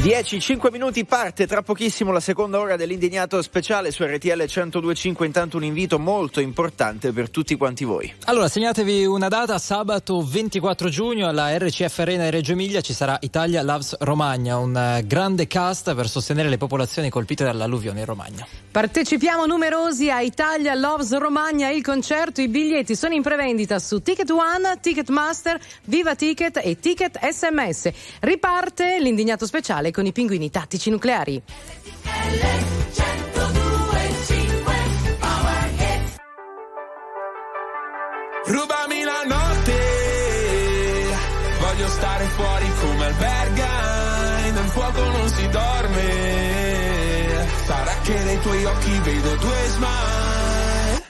10, 5 minuti parte tra pochissimo la seconda ora dell'indignato speciale su RTL 1025. Intanto un invito molto importante per tutti quanti voi. Allora, segnatevi una data, sabato 24 giugno alla RCF Arena di Reggio Emilia ci sarà Italia Loves Romagna, un eh, grande cast per sostenere le popolazioni colpite dall'alluvione in Romagna. Partecipiamo numerosi a Italia Loves Romagna, il concerto, i biglietti sono in prevendita su Ticket One, Ticketmaster, Viva Ticket e Ticket SMS. Riparte l'indignato speciale con i pinguini tattici nucleari. Rubami la notte, voglio stare fuori come alberga, nel fuoco non si dorme, sarà che nei tuoi occhi vedo due smile.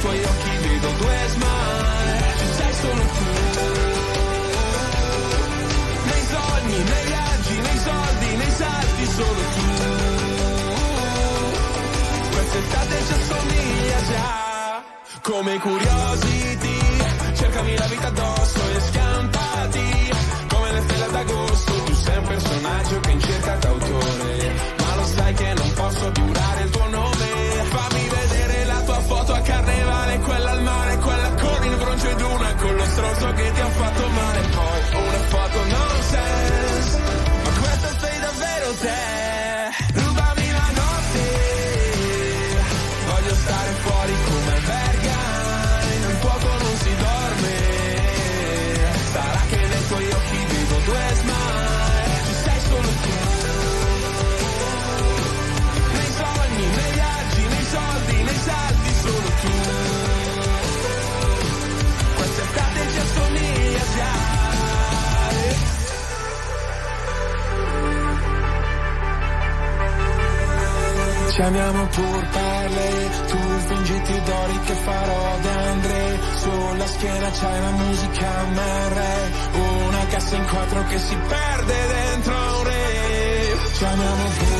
tuoi occhi vedo due smile, ci sei solo tu, nei sogni, nei viaggi, nei soldi, nei salti, solo tu, quest'estate ci assomiglia già, come curiosity, cercami la vita addosso e scampati, come le stelle d'agosto, tu sei un personaggio che in cerca d'autore, Ci amiamo pur parle, tu fingiti d'ori che farò d'Andre, sulla schiena c'hai una musica merre, una cassa in quattro che si perde dentro un re. Ci amiamo pur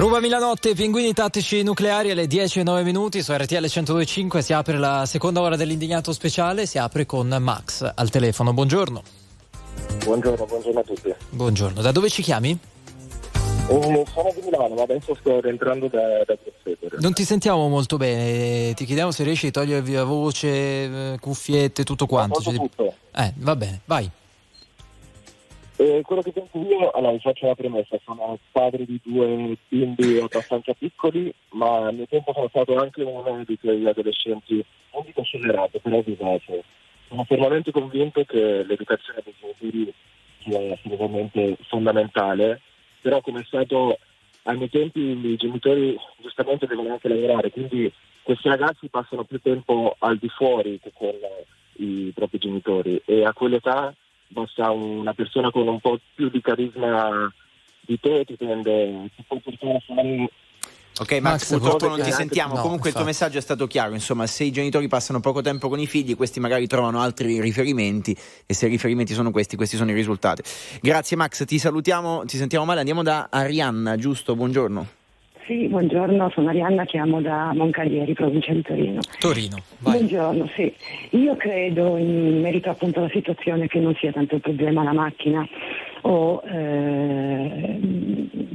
Rubami la notte, pinguini tattici nucleari alle 10 e 9 minuti su RTL 102.5 si apre la seconda ora dell'indignato speciale, si apre con Max al telefono. Buongiorno. Buongiorno, buongiorno a tutti. Buongiorno, da dove ci chiami? Eh, sono di Milano, ma adesso sto rientrando da, da Grosseto. Non ti sentiamo molto bene, ti chiediamo se riesci a togliere via voce, eh, cuffiette, tutto quanto. Cioè, tutto. Eh, va bene, vai. Eh, quello che penso io, allora vi faccio una premessa, sono padre di due bimbi abbastanza piccoli, ma al mio tempo sono stato anche uno di quegli adolescenti, non dico scellerato, però vivace. Sono fermamente convinto che l'educazione dei genitori sia assolutamente fondamentale, però come è stato ai miei tempi i genitori giustamente devono anche lavorare, quindi questi ragazzi passano più tempo al di fuori che con i propri genitori e a quell'età basta una persona con un po' più di carisma di te ti tende, ti può portare fuori Ok, Max, Max, purtroppo non ti sentiamo. no, Comunque il tuo infatti. messaggio è stato chiaro. Insomma, se i genitori passano poco tempo con i figli, questi magari trovano altri riferimenti. E se i riferimenti sono questi, questi sono i risultati. Grazie, Max. Ti salutiamo, ti sentiamo male. Andiamo da Arianna, giusto? Buongiorno. Sì, buongiorno, sono Arianna, chiamo da Moncalieri, provincia di Torino. Torino. Buongiorno, sì. Io credo, in merito appunto alla situazione, che non sia tanto il problema la macchina o eh,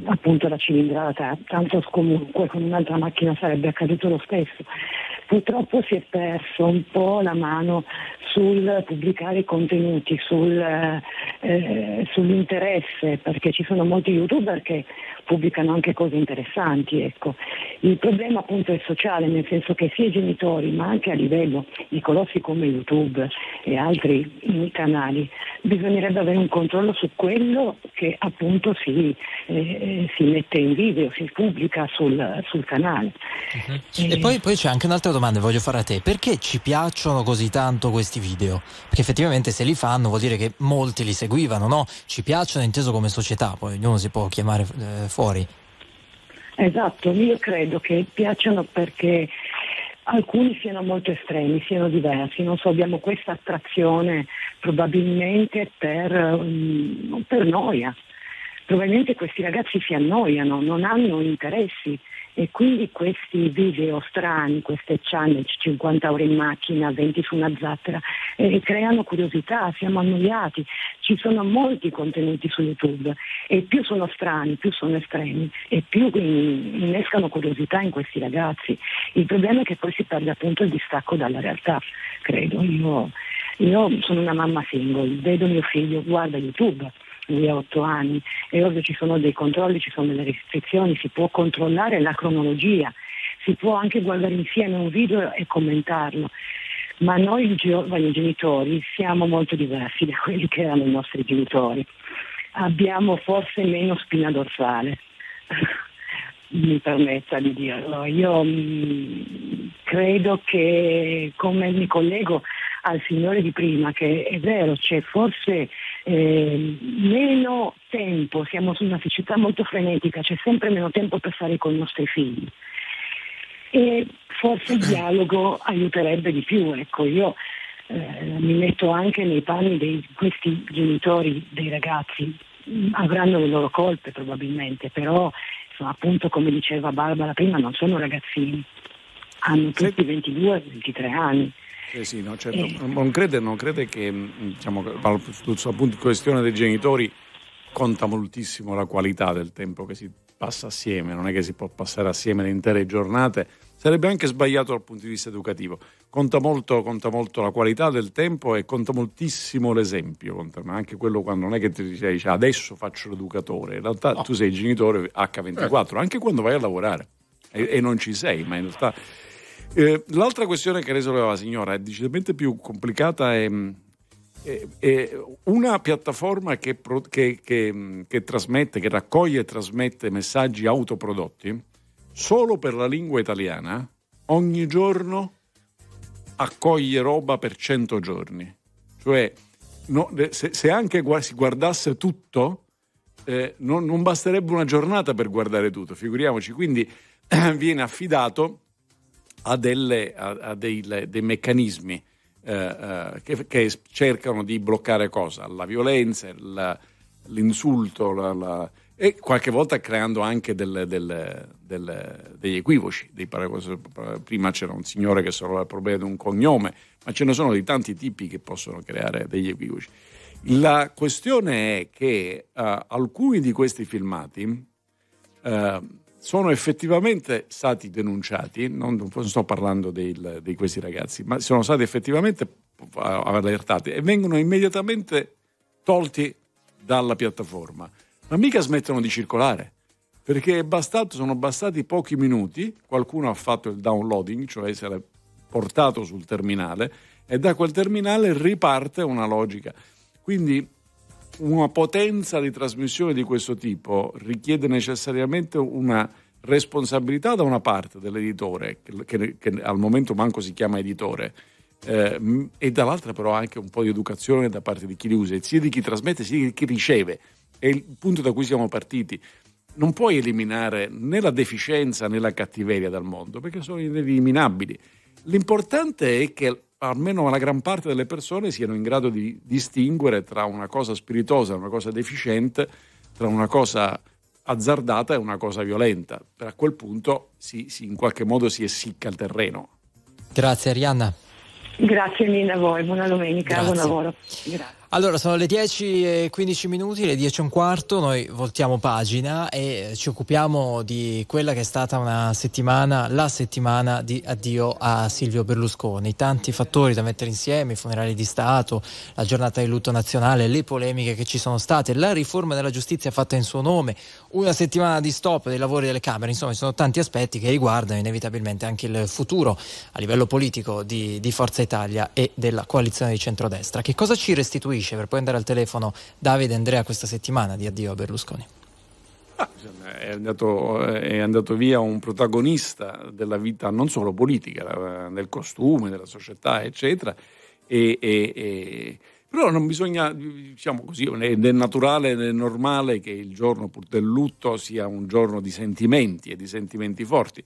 appunto la cilindrata, tanto comunque con un'altra macchina sarebbe accaduto lo stesso. Purtroppo si è perso un po' la mano sul pubblicare contenuti, sul, eh, sull'interesse, perché ci sono molti youtuber che pubblicano anche cose interessanti. Ecco. Il problema appunto è sociale, nel senso che sia i genitori, ma anche a livello di colossi come YouTube e altri mm, canali, bisognerebbe avere un controllo su quello che appunto si, eh, si mette in video, si pubblica sul, sul canale. E poi, poi c'è anche un'altra domanda voglio fare a te. Perché ci piacciono così tanto questi video? Perché effettivamente se li fanno vuol dire che molti li seguivano, no? Ci piacciono inteso come società, poi ognuno si può chiamare eh, fuori. Esatto, io credo che piacciono perché alcuni siano molto estremi, siano diversi, non so, abbiamo questa attrazione probabilmente per, mm, per noia. Probabilmente questi ragazzi si annoiano, non hanno interessi e quindi questi video strani, queste challenge 50 ore in macchina, 20 su una zattera, eh, creano curiosità, siamo annoiati, ci sono molti contenuti su YouTube e più sono strani, più sono estremi e più innescano curiosità in questi ragazzi. Il problema è che poi si perde appunto il distacco dalla realtà, credo. Io, io sono una mamma single, vedo mio figlio, guarda YouTube ha otto anni, è ovvio ci sono dei controlli, ci sono delle restrizioni, si può controllare la cronologia, si può anche guardare insieme un video e commentarlo. Ma noi giovani genitori siamo molto diversi da quelli che erano i nostri genitori. Abbiamo forse meno spina dorsale, mi permetta di dirlo. Io mh, credo che, come mi collego al signore di prima, che è vero, c'è forse eh, meno tempo, siamo su una società molto frenetica, c'è sempre meno tempo per stare con i nostri figli. E forse il dialogo aiuterebbe di più. Ecco, io eh, mi metto anche nei panni di questi genitori dei ragazzi, Mm, avranno le loro colpe probabilmente, però insomma, appunto come diceva Barbara prima non sono ragazzini, hanno tutti 22-23 anni. Eh sì, no, certo. Non, crede, non crede che mh, diciamo, sul appunto questione dei genitori conta moltissimo la qualità del tempo che si passa assieme, non è che si può passare assieme le intere giornate, sarebbe anche sbagliato dal punto di vista educativo. Conta molto, conta molto la qualità del tempo e conta moltissimo l'esempio, conta, ma anche quello quando non è che ti dici adesso faccio l'educatore, in realtà tu sei genitore H24, anche quando vai a lavorare. E, e non ci sei, ma in realtà... Eh, l'altra questione che risolveva la signora è decisamente più complicata è, è- è una piattaforma che, pro- che- che- che trasmette, che raccoglie e trasmette messaggi autoprodotti solo per la lingua italiana ogni giorno accoglie roba per 100 giorni. Cioè, no, se, se anche si guardasse tutto, eh, non, non basterebbe una giornata per guardare tutto, figuriamoci. Quindi viene affidato a, delle- a- a dei, le- dei meccanismi eh, eh, che, che cercano di bloccare cosa? La violenza, il- l'insulto la- la- e qualche volta creando anche delle- delle- degli equivoci. dei prima c'era un signore che solo il problema di un cognome, ma ce ne sono di tanti tipi che possono creare degli equivoci. La questione è che eh, alcuni di questi filmati eh, sono effettivamente stati denunciati, non, non sto parlando del- di questi ragazzi, ma sono stati effettivamente allertati e vengono immediatamente tolti dalla piattaforma, ma mica smettono di circolare. Perché bastato, sono bastati pochi minuti, qualcuno ha fatto il downloading, cioè se l'è portato sul terminale, e da quel terminale riparte una logica. Quindi una potenza di trasmissione di questo tipo richiede necessariamente una responsabilità da una parte dell'editore, che, che- al momento manco si chiama editore, eh, e dall'altra però anche un po' di educazione da parte di chi li usa, sia di chi trasmette sia di chi riceve. È il punto da cui siamo partiti. Non puoi eliminare né la deficienza né la cattiveria dal mondo, perché sono ineliminabili. L'importante è che almeno la gran parte delle persone siano in grado di distinguere tra una cosa spiritosa e una cosa deficiente, tra una cosa azzardata è una cosa violenta. Per a quel punto si, si- in qualche modo si essicca il terreno. Grazie Arianna. Grazie mille a voi, buona domenica, buon Grazie. lavoro. Grazie. Allora, sono le 10 e 15 minuti, le 10 e un quarto, noi voltiamo pagina e ci occupiamo di quella che è stata una settimana, la settimana di addio a Silvio Berlusconi. Tanti fattori da mettere insieme, i funerali di Stato, la giornata di lutto nazionale, le polemiche che ci sono state, la riforma della giustizia fatta in suo nome, una settimana di stop dei lavori delle Camere, insomma ci sono tanti aspetti che riguardano inevitabilmente anche il futuro a livello politico di, di Forza Italia e della coalizione di centrodestra. Che cosa ci restituisce per poi andare al telefono Davide Andrea questa settimana di addio a Berlusconi? È andato, è andato via un protagonista della vita non solo politica, eh, del costume, della società, eccetera. E, e- e- però non bisogna, diciamo così, è naturale ed è normale che il giorno del lutto sia un giorno di sentimenti e di sentimenti forti.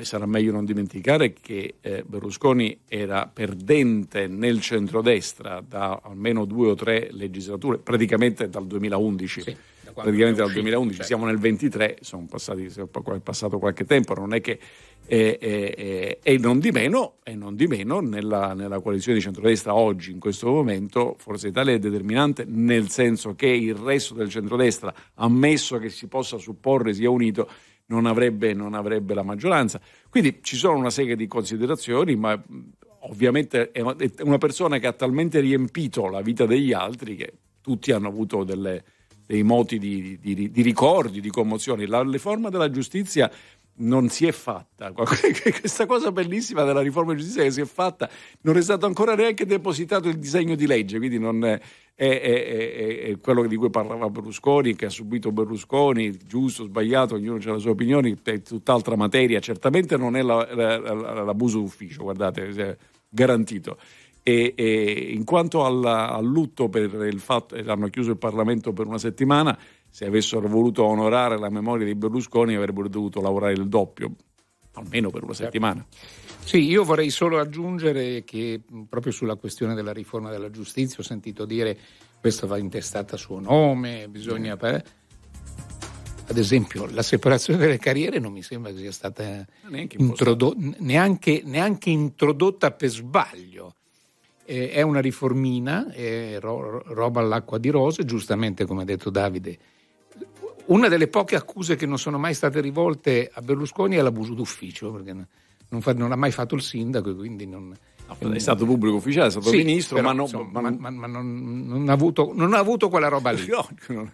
Sarà meglio non dimenticare che eh, Berlusconi era perdente nel centrodestra da almeno due o tre legislature, praticamente dal 2011. praticamente dal 2011, siamo nel 23, sono passati, è passato qualche tempo, non è che eh, eh, eh, e non di meno, e non di meno nella, nella coalizione di centrodestra oggi, in questo momento, Forza Italia è determinante nel senso che il resto del centrodestra, ammesso che si possa supporre sia unito, non avrebbe, non avrebbe la maggioranza. Quindi ci sono una serie di considerazioni, ma ovviamente è una persona che ha talmente riempito la vita degli altri che tutti hanno avuto delle- dei moti di, di- di ricordi, di commozioni. La riforma della giustizia non si è fatta. Questa cosa bellissima della riforma giustizia che si è fatta, non è stato ancora neanche depositato il disegno di legge, quindi non è, è- è- è- quello di cui parlava Berlusconi, che ha subito Berlusconi, giusto, sbagliato, ognuno ha le sue opinioni, è tutt'altra materia, certamente non è la- la- la- l'abuso d'ufficio, guardate, garantito. E, e in quanto alla- al lutto per il fatto che hanno chiuso il Parlamento per una settimana, se avessero voluto onorare la memoria di Berlusconi avrebbero dovuto lavorare il doppio, almeno per una settimana. Sì, io vorrei solo aggiungere che proprio sulla questione della riforma della giustizia ho sentito dire questo va intestata a suo nome, bisogna... Ad esempio, la separazione delle carriere non mi sembra che sia stata Neanche introdo- neanche, neanche introdotta per sbaglio. Eh, è una riformina, è ro- roba all'acqua di rose, giustamente come ha detto Davide. Una delle poche accuse che non sono mai state rivolte a Berlusconi è l'abuso d'ufficio, perché non, fa- non ha mai fatto il sindaco e quindi non... È stato pubblico ufficiale, è stato Sì, ministro, però, ma, non- insomma, ma- ma- ma non, non ha avuto, non ha avuto quella roba lì. No,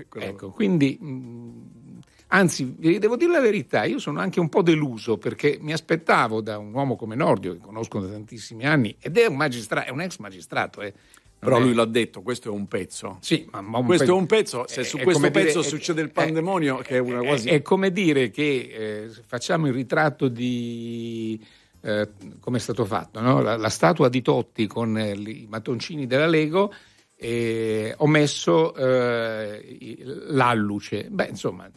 quella Ecco, quindi, mh, anzi, vi devo dire la verità, io sono anche un po' deluso perché mi aspettavo da un uomo come Nordio, che conosco da tantissimi anni, ed è un magistrato, è un ex magistrato. eh. Però è- lui l'ha detto, questo è un pezzo. Sì, ma, ma un questo pe- è un pezzo, se è- su è questo come dire- pezzo è- succede il è- pandemonio, che è una quasi... È, è come dire che eh, facciamo il ritratto di eh, come è stato fatto, no? la, la statua di Totti con eh, i mattoncini della Lego. E ho messo eh, l'alluce. Beh, insomma,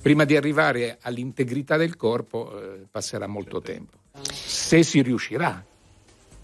prima di arrivare all'integrità del corpo eh, passerà molto tempo. Se si riuscirà.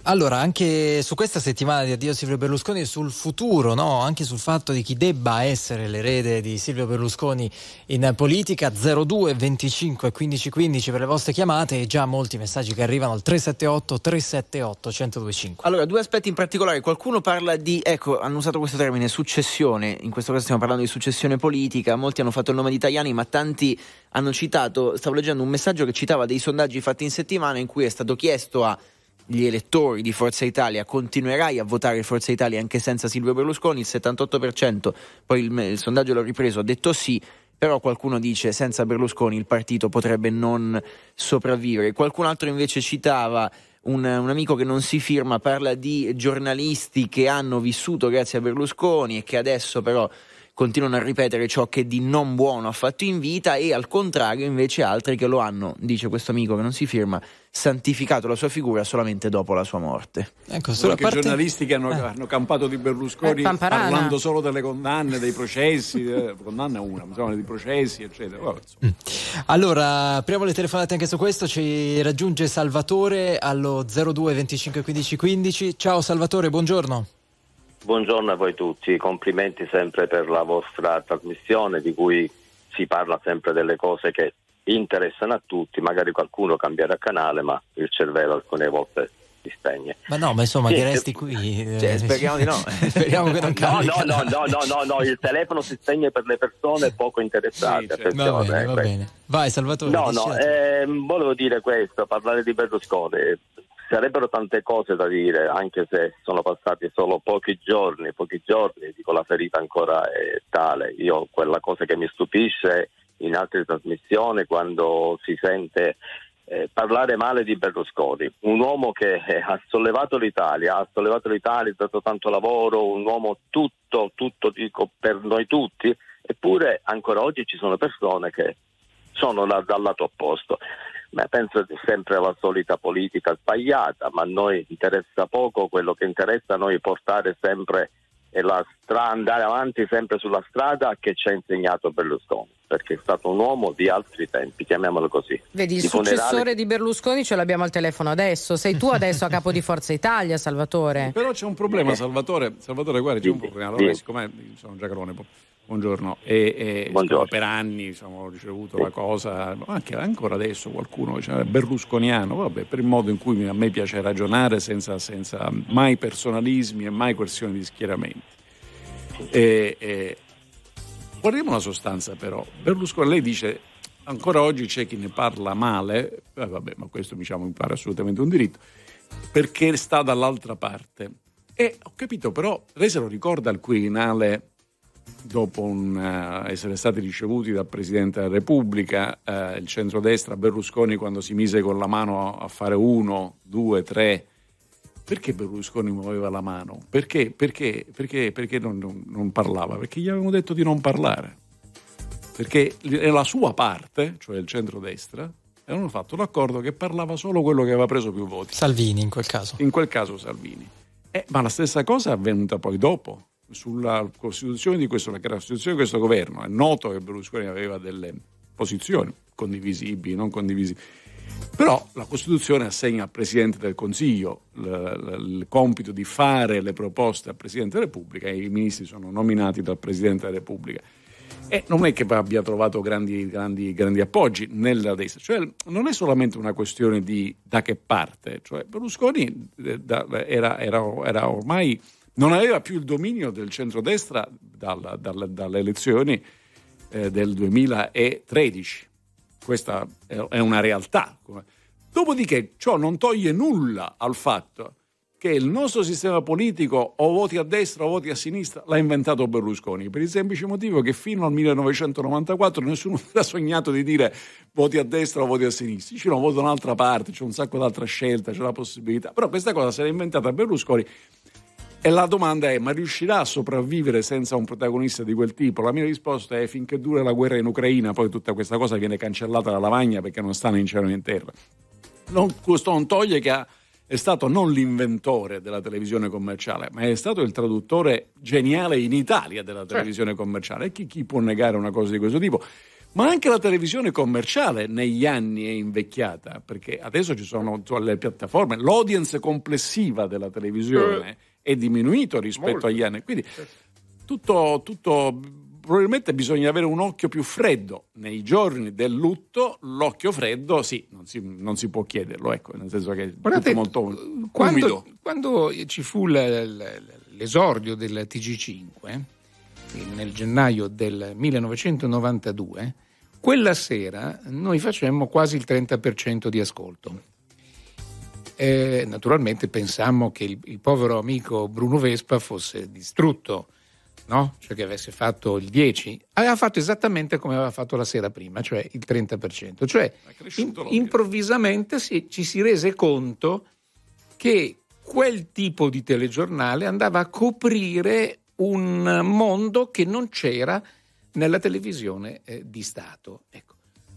Allora, anche su questa settimana di addio a Silvio Berlusconi sul futuro, no? anche sul fatto di chi debba essere l'erede di Silvio Berlusconi in politica, 02 25 15 15 per le vostre chiamate e già molti messaggi che arrivano al 378 378 1025. Allora, due aspetti in particolare. Qualcuno parla di, ecco, hanno usato questo termine, successione. In questo caso stiamo parlando di successione politica. Molti hanno fatto il nome di Tajani, ma tanti hanno citato, stavo leggendo un messaggio che citava dei sondaggi fatti in settimana in cui è stato chiesto agli elettori di Forza Italia continuerai a votare Forza Italia anche senza Silvio Berlusconi, il 78%, poi il, il sondaggio l'ho ripreso, ha detto sì, però qualcuno dice senza Berlusconi il partito potrebbe non sopravvivere. Qualcun altro invece citava un, un amico che non si firma, parla di giornalisti che hanno vissuto grazie a Berlusconi e che adesso però continuano a ripetere ciò che di non buono ha fatto in vita e al contrario invece altri che lo hanno, dice questo amico che non si firma, santificato la sua figura solamente dopo la sua morte. Ecco, Sono anche giornalisti che hanno, hanno campato di Berlusconi Eh, parlando solo delle condanne, dei processi, eh, condanna una, insomma, dei processi, eccetera. Vabbè, insomma. Allora, apriamo le telefonate anche su questo, ci raggiunge Salvatore allo 02 25 15 15. Ciao Salvatore, buongiorno. Buongiorno a voi tutti, complimenti sempre per la vostra trasmissione di cui si parla sempre delle cose che interessano a tutti, magari qualcuno cambierà canale, ma il cervello alcune volte si spegne. Ma no, ma insomma, Sì, che eh, resti qui. eh, Cioè, speriamo di no. speriamo che non No, cambi. no, no, no, no, no, no, il telefono si spegne per le persone poco interessate. Va attenzione, bene, eh, va bene. Vai, Salvatore. No, no, ehm, volevo dire questo, parlare di Berlusconi. Sarebbero tante cose da dire, anche se sono passati solo pochi giorni, pochi giorni, dico la ferita ancora è tale. Io quella cosa che mi stupisce in altre trasmissioni quando si sente eh, parlare male di Berlusconi, un uomo che eh, ha sollevato l'Italia, ha sollevato l'Italia, ha dato tanto lavoro, un uomo tutto, tutto dico per noi tutti, eppure ancora oggi ci sono persone che sono da- dal lato opposto. Beh, penso che sempre alla solita politica sbagliata, ma a noi interessa poco, quello che interessa a noi è portare sempre e la stra- andare avanti sempre sulla strada che ci ha insegnato Berlusconi, perché è stato un uomo di altri tempi, chiamiamolo così. Vedi, il Di funerali- successore di Berlusconi ce l'abbiamo al telefono adesso. Sei tu adesso a capo di Forza Italia, Salvatore. Però c'è un problema, Salvatore. Salvatore, guarda, c'è un problema. Allora, siccome sono Giacalone, buongiorno, e, e siccome per anni insomma, ho ricevuto la cosa, anche ancora adesso qualcuno dice "Eh, berlusconiano, vabbè, per il modo in cui a me piace ragionare senza, senza mai personalismi e mai questioni di schieramenti. E, e, guardiamo la sostanza però. Berlusconi, lei dice ancora oggi c'è chi ne parla male, eh, vabbè, ma questo diciamo mi pare assolutamente un diritto, perché sta dall'altra parte. E ho capito però, lei se lo ricorda al Quirinale dopo un, eh, essere stati ricevuti dal Presidente della Repubblica, eh, il centrodestra Berlusconi quando si mise con la mano a fare uno, due, tre. Perché Berlusconi muoveva la mano? Perché, perché, perché, perché non, non- non parlava? Perché gli avevano detto di non parlare. Perché nella sua parte, cioè il centrodestra, avevano fatto l'accordo che parlava solo quello che aveva preso più voti. Salvini in quel caso. In quel caso Salvini. Eh, ma la stessa cosa è avvenuta poi dopo, sulla costituzione di questo, la costituzione di questo governo. È noto che Berlusconi aveva delle posizioni condivisibili, non condivisibili. Però la Costituzione assegna al Presidente del Consiglio l- l- il compito di fare le proposte al Presidente della Repubblica e i ministri sono nominati dal Presidente della Repubblica. E non è che abbia trovato grandi, grandi, grandi appoggi nella destra, cioè non è solamente una questione di da che parte, cioè Berlusconi eh, era, era- era ormai non aveva più il dominio del centrodestra dalla- dalla- dalle elezioni eh, del 2013. Questa è una realtà. Dopodiché ciò non toglie nulla al fatto che il nostro sistema politico o voti a destra o voti a sinistra l'ha inventato Berlusconi, per il semplice motivo che fino al 1994 nessuno ha sognato di dire voti a destra o voti a sinistra, c'è un voto da un'altra parte, c'è un sacco d'altra scelta, c'è la possibilità, però questa cosa se l'ha inventata Berlusconi e la domanda è: ma riuscirà a sopravvivere senza un protagonista di quel tipo? La mia risposta è: finché dura la guerra in Ucraina, poi tutta questa cosa viene cancellata dalla lavagna perché non sta né in cielo né in terra. Non, questo non toglie che è stato non l'inventore della televisione commerciale, ma è stato il traduttore geniale in Italia della televisione commerciale. E chi, chi può negare una cosa di questo tipo? Ma anche la televisione commerciale negli anni è invecchiata, perché adesso ci sono le piattaforme, l'audience complessiva della televisione è diminuito rispetto Molto. agli anni. Quindi tutto, tutto probabilmente bisogna avere un occhio più freddo nei giorni del lutto l'occhio freddo sì non si, non si può chiederlo ecco nel senso che è Guardate, tutto molto umido Quando, quando ci fu l'esordio del TG5, eh, nel gennaio del 1992, quella sera noi facemmo quasi il 30% di ascolto. Eh, naturalmente pensammo che il, il povero amico Bruno Vespa fosse distrutto, no? cioè che avesse fatto il 10. Aveva fatto esattamente come aveva fatto la sera prima, cioè il 30%. Cioè in- improvvisamente si- ci si rese conto che quel tipo di telegiornale andava a coprire un mondo che non c'era nella televisione eh, di Stato. Ecco.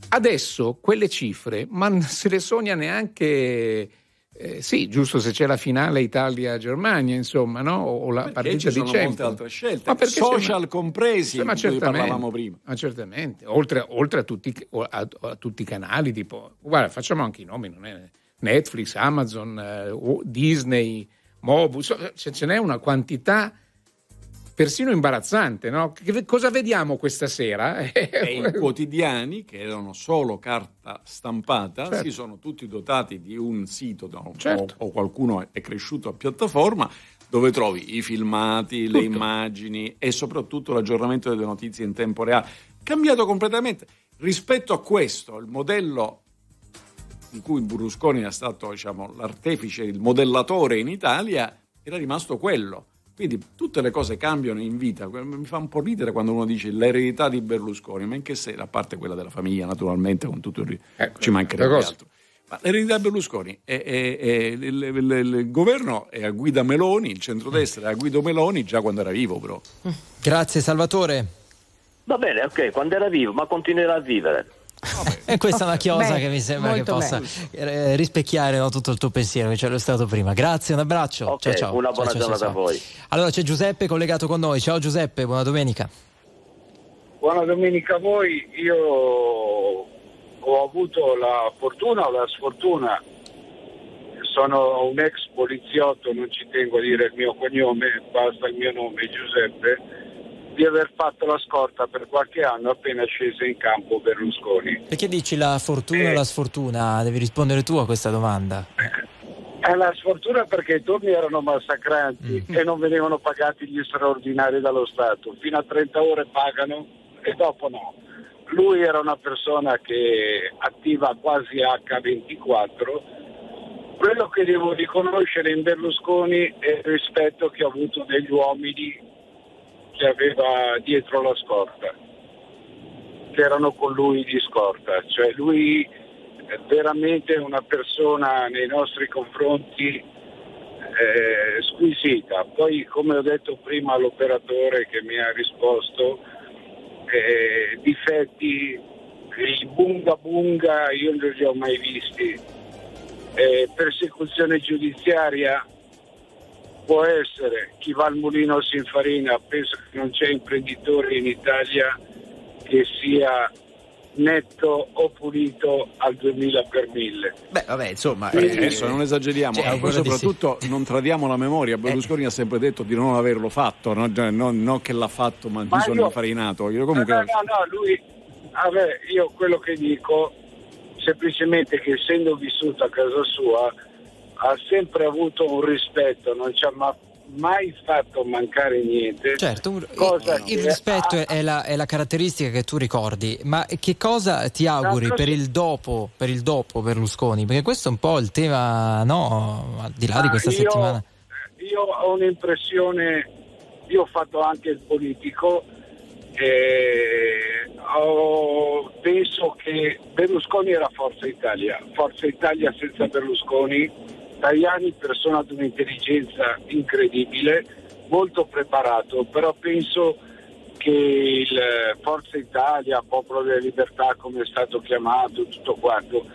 Adesso quelle cifre, ma non se le sogna neanche. Eh, sì, giusto se c'è la finale Italia-Germania, insomma, no? o o la Perché partita ci di sono molte Champions. altre scelte Ma social c'è- compresi Sì, ma di cui parlavamo prima ma certamente, oltre, oltre a, tutti, a- a tutti i canali, tipo, guarda, facciamo anche i nomi, non è Netflix, Amazon, eh, Disney, Mobus, ce n'è una quantità persino imbarazzante, no? Cosa vediamo questa sera? E i quotidiani, che erano solo carta stampata, Certo. si sono tutti dotati di un sito no? Certo. o, o qualcuno è cresciuto a piattaforma dove trovi i filmati, le immagini e soprattutto l'aggiornamento delle notizie in tempo reale. Cambiato completamente. Rispetto a questo, il modello di cui Berlusconi è stato diciamo, l'artefice, il modellatore in Italia, era rimasto quello. Quindi tutte le cose cambiano in vita. Mi fa un po' ridere quando uno dice l'eredità di Berlusconi, ma in che senso? A parte quella della famiglia, naturalmente, con tutto il ri- ci mancherebbe altro. Ma l'eredità di Berlusconi è, è- è- il, il- il- il governo è a guida Meloni, il centrodestra è a guida Meloni già quando era vivo, però. Grazie Salvatore. Va bene, ok, quando era vivo, ma continuerà a vivere. E questa è una chiosa Beh, che mi sembra che possa eh, rispecchiare no, tutto il tuo pensiero che c'è lo stato prima. Grazie, un abbraccio. Ok, ciao, ciao. una buona Ciao, ciao, giornata ciao. a voi. Allora c'è Giuseppe collegato con noi. Ciao Giuseppe, buona domenica. Buona domenica a voi, io ho avuto la fortuna o la sfortuna, sono un ex poliziotto, non ci tengo a dire il mio cognome, basta il mio nome Giuseppe, di aver fatto la scorta per qualche anno appena scese in campo Berlusconi. Perché dici la fortuna o la sfortuna? Devi rispondere tu a questa domanda. È la sfortuna perché i turni erano massacranti e non venivano pagati gli straordinari dallo Stato. Fino a 30 ore pagano e dopo no. Lui era una persona che attiva quasi H24. Quello che devo riconoscere in Berlusconi è il rispetto che ha avuto degli uomini che aveva dietro la scorta, che erano con lui di scorta. Cioè lui è veramente una persona nei nostri confronti eh, squisita. Poi, come ho detto prima all'operatore che mi ha risposto, eh, difetti, il bunga bunga io non li ho mai visti. Eh, persecuzione giudiziaria può essere, chi va al mulino si infarina, penso che non c'è imprenditore in Italia che sia netto o pulito al 2000 per 1000. Beh, vabbè, insomma, Eh, eh, adesso non esageriamo, cioè, poi quello di sì. soprattutto non tradiamo la memoria. Berlusconi ha sempre detto di non averlo fatto, no? Cioè, non, non che l'ha fatto, ma, Ma mi sono io- infarinato. Io comunque No, no, no, no, lui, vabbè, io quello che dico semplicemente che essendo vissuto a casa sua ha sempre avuto un rispetto, non ci ha ma- mai fatto mancare niente. Certo, il, rispetto è, è la, è la caratteristica che tu ricordi, ma che cosa ti auguri No, per il dopo, per il dopo Berlusconi? Perché questo è un po' il tema, no, al di là di Ah, questa io- settimana. Io ho un'impressione, io ho fatto anche il politico e ho- penso che Berlusconi era Forza Italia, Forza Italia senza Berlusconi, Tajani persona di un'intelligenza incredibile, molto preparato, però penso che il Forza Italia, Popolo della Libertà come è stato chiamato, tutto quanto,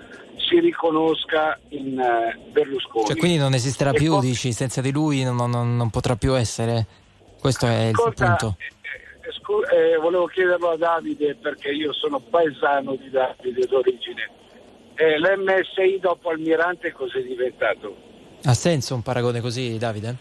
si riconosca in eh, Berlusconi. Cioè, quindi non esisterà E più, poi- dici, senza di lui non, non- non potrà più essere? Questo è il Ascolta, punto. eh, scu- eh, volevo chiederlo a Davide perché io sono paesano di Davide d'origine. Eh, L'MSI dopo Almirante cos'è diventato? Ha senso un paragone così, Davide?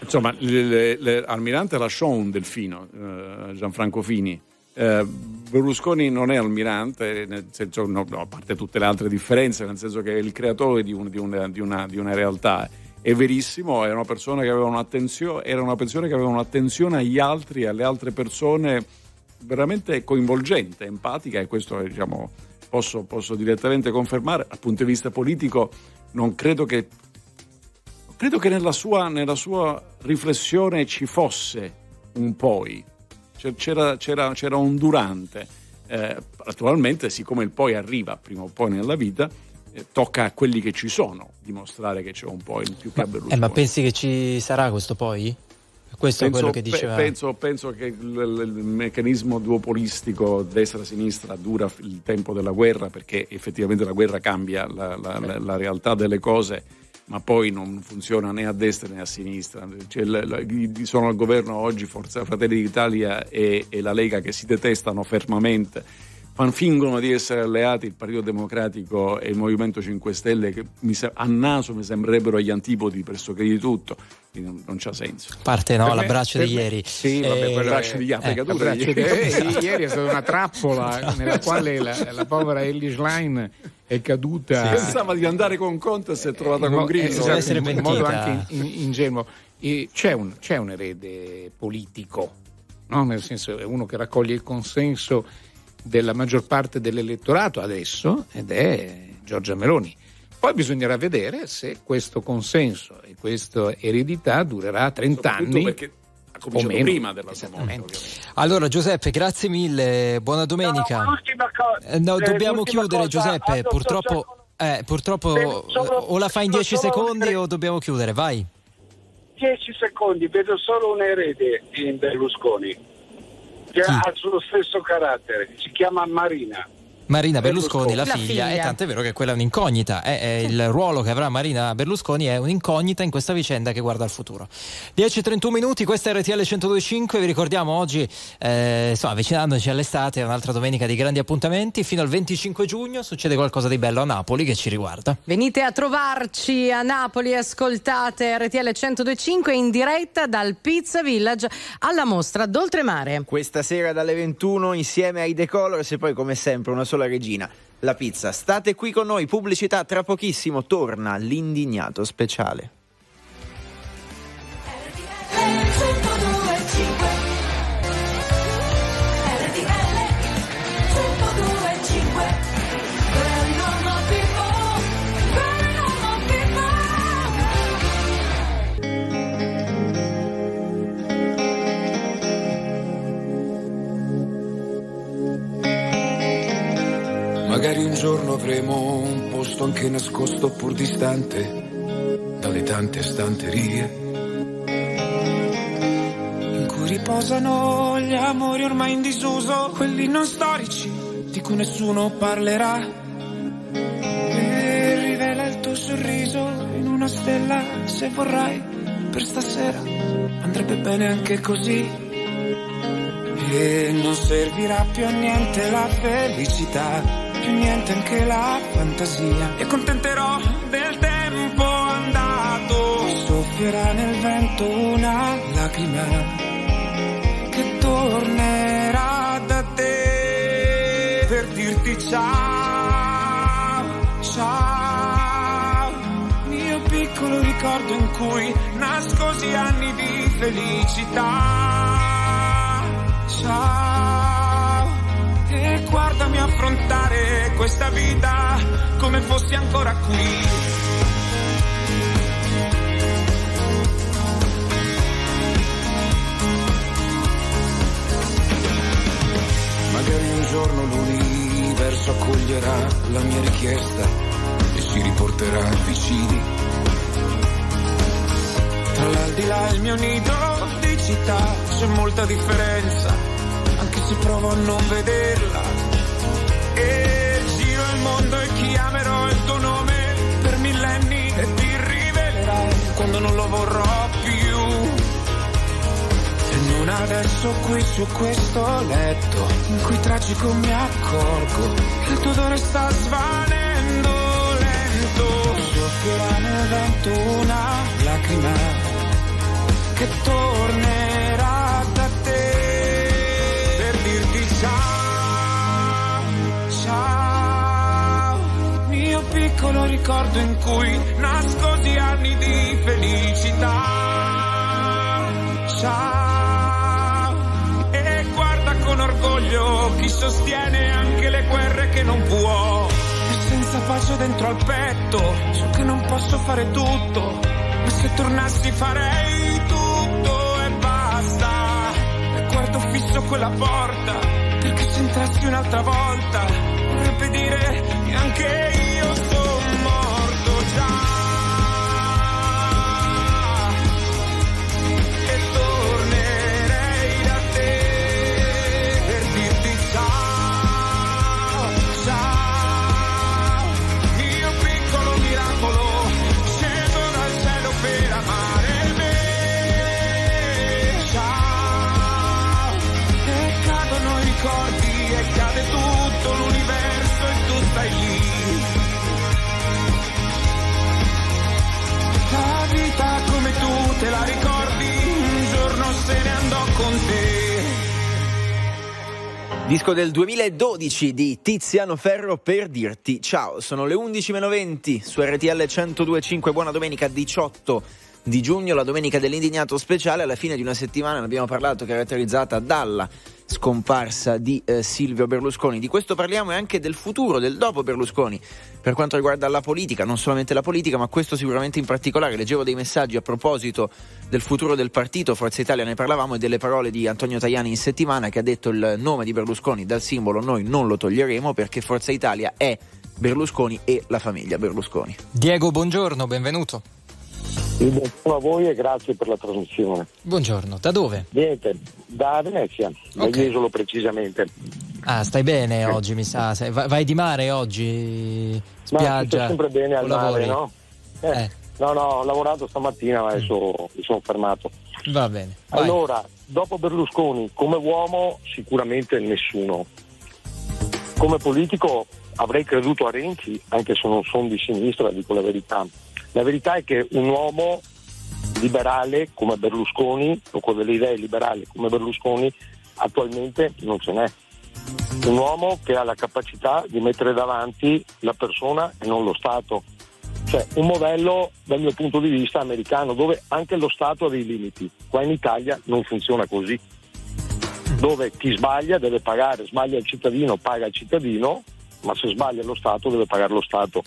Insomma, le- le- le- Almirante lasciò un delfino, eh, Gianfranco Fini. Eh, Berlusconi non è almirante, nel senso, no, no, a parte tutte le altre differenze, nel senso che è il creatore di, un- di una, di una- di una realtà. È verissimo, era una persona che aveva un'attenzione, era una persona che aveva un'attenzione agli altri, alle altre persone veramente coinvolgente, empatica e questo diciamo, posso, posso direttamente confermare. Dal punto di vista politico non credo che credo che nella sua, nella sua riflessione ci fosse un poi, c'era, c'era- c'era un durante. Eh, naturalmente, siccome il poi arriva prima o poi nella vita, eh, tocca a quelli che ci sono dimostrare che c'è un poi in più che a Eh, ma pensi che ci sarà questo poi? Questo è quello che diceva. penso, penso che il, il- meccanismo duopolistico destra-sinistra dura il tempo della guerra perché effettivamente la guerra cambia la, la- la- la realtà delle cose, ma poi non funziona né a destra né a sinistra. Cioè, la- la- sono al governo oggi Forza Fratelli d'Italia e, e la Lega che si detestano fermamente. Fan- fingono di essere alleati il Partito Democratico e il Movimento 5 Stelle che mi se- a naso mi sembrerebbero gli antipodi pressoché di tutto, quindi non, non c'ha senso. A parte no, Per l'abbraccio di me- ieri. Sì, Eh, l'abbraccio di Africa, tu L'abbraccio ieri. di- eh, ieri è stata una trappola nella quale la, la povera Ellie Schlein è caduta. Pensava di andare con Conte e si è trovata in con Grillo. esatto, in modo anche in- in- ingenuo. C'è, un, c'è un erede politico, no? nel senso è uno che raccoglie il consenso della maggior parte dell'elettorato adesso ed è Giorgia Meloni. Poi bisognerà vedere se questo consenso e questa eredità durerà 30 Soprattutto anni perché ha o cominciato meno. prima della sua morte. Allora Giuseppe, grazie mille, buona domenica. L'ultima cosa. Eh, no, eh, dobbiamo chiudere cosa, Giuseppe, Aldo, purtroppo, eh, purtroppo solo- o la fai in 10 solo un secondi o dobbiamo chiudere, vai. 10 secondi, vedo solo un erede in Berlusconi, che ha il stesso carattere, si chiama Marina. Marina Berlusconi, la, Berlusconi. figlia, La e figlia. tanto è vero che quella è un'incognita, è, è il ruolo che avrà Marina Berlusconi è un'incognita in questa vicenda che guarda al futuro. 10.31 minuti, questa è RTL 102.5, vi ricordiamo oggi, eh, insomma, avvicinandoci all'estate, è un'altra domenica di grandi appuntamenti, fino al 25 giugno succede qualcosa di bello a Napoli che ci riguarda. Venite a trovarci a Napoli, ascoltate RTL 1025 in diretta dal Pizza Village alla mostra d'Oltremare. Questa sera dalle 21 insieme ai The Colors e poi come sempre una sola regina, la pizza. State qui con noi, pubblicità tra pochissimo torna l'indignato speciale. Magari un giorno avremo un posto anche nascosto pur distante dalle tante stanterie. In cui riposano gli amori ormai in disuso, quelli non storici di cui nessuno parlerà. E rivela il tuo sorriso in una stella se vorrai per stasera. Andrebbe bene anche così. E non servirà più a niente la felicità, più niente anche la fantasia. E accontenterò del tempo andato. Soffierà nel vento una lacrima che tornerà da te per dirti ciao, ciao. Mio piccolo ricordo in cui nascosi anni di felicità. Ciao, affrontare questa vita come fossi ancora qui. Magari un giorno l'universo accoglierà la mia richiesta e ci riporterà vicini. Tra l'aldilà e il mio nido di città c'è molta differenza, anche se provo a non vederla. E giro il mondo e chiamerò il tuo nome per millenni e ti rivelerai quando non lo vorrò più. E non adesso qui su questo letto in cui tragico mi accorgo che il tuo odore sta svanendo lento. Soffierà nel vento una lacrima che tornerà piccolo ricordo in cui nascosi anni di felicità. Ciao, e guarda con orgoglio chi sostiene anche le guerre che non può. E senza pace dentro al petto, so che non posso fare tutto, ma se tornassi farei tutto e basta. E guardo fisso quella porta, perché se entrassi un'altra volta, vorrebbe dire che anche io Disco del 2012 di Tiziano Ferro per dirti ciao. Sono le 11.20 su RTL 102.5. Buona domenica 18 di giugno, la domenica dell'indignato speciale. Alla fine di una settimana, ne abbiamo parlato, caratterizzata dalla scomparsa di eh, Silvio Berlusconi. Di questo parliamo e anche del futuro, del dopo Berlusconi, per quanto riguarda la politica, non solamente la politica, ma questo sicuramente in particolare. Leggevo dei messaggi a proposito del futuro del partito, Forza Italia ne parlavamo, e delle parole di Antonio Tajani in settimana che ha detto il nome di Berlusconi dal simbolo noi non lo toglieremo perché Forza Italia è Berlusconi e la famiglia Berlusconi. Diego, buongiorno, benvenuto. Buongiorno a voi e grazie per la trasmissione. Buongiorno, da dove? Niente, da Venezia, da Ok. Jesolo precisamente. Ah, stai bene oggi, mi sa. Vai, di mare oggi? Ma Spiaggia? sto sempre bene al mare, no? Eh, No, no, ho lavorato stamattina, ma adesso mi sono fermato. Va bene. vai. Allora, dopo Berlusconi, come uomo sicuramente nessuno. Come politico avrei creduto a Renzi, anche se non sono di sinistra, dico la verità. La verità è che un uomo liberale come Berlusconi, o con delle idee liberali come Berlusconi, attualmente non ce n'è. Un uomo che ha la capacità di mettere davanti la persona e non lo Stato. Cioè un modello dal mio punto di vista americano dove anche lo Stato ha dei limiti. Qua in Italia non funziona così. Dove chi sbaglia deve pagare, sbaglia il cittadino, paga il cittadino, ma se sbaglia lo Stato deve pagare lo Stato.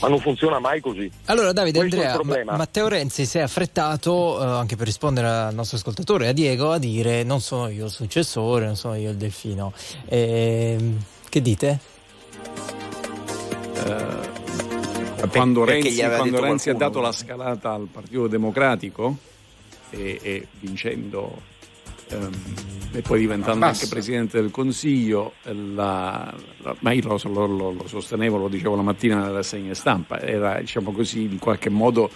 Ma non funziona mai così. Allora Davide Questo Andrea. Ma- Matteo Renzi si è affrettato eh, anche per rispondere al nostro ascoltatore, a Diego, a dire non sono io il successore, non sono io il delfino. Ehm, che dite? quando perché Renzi, quando Renzi ha dato la scalata al Partito Democratico e, e vincendo ehm, e poi diventando anche Presidente del Consiglio, la- la- ma io lo, lo- lo- sostenevo, lo dicevo la mattina nella rassegna stampa, era diciamo così in qualche modo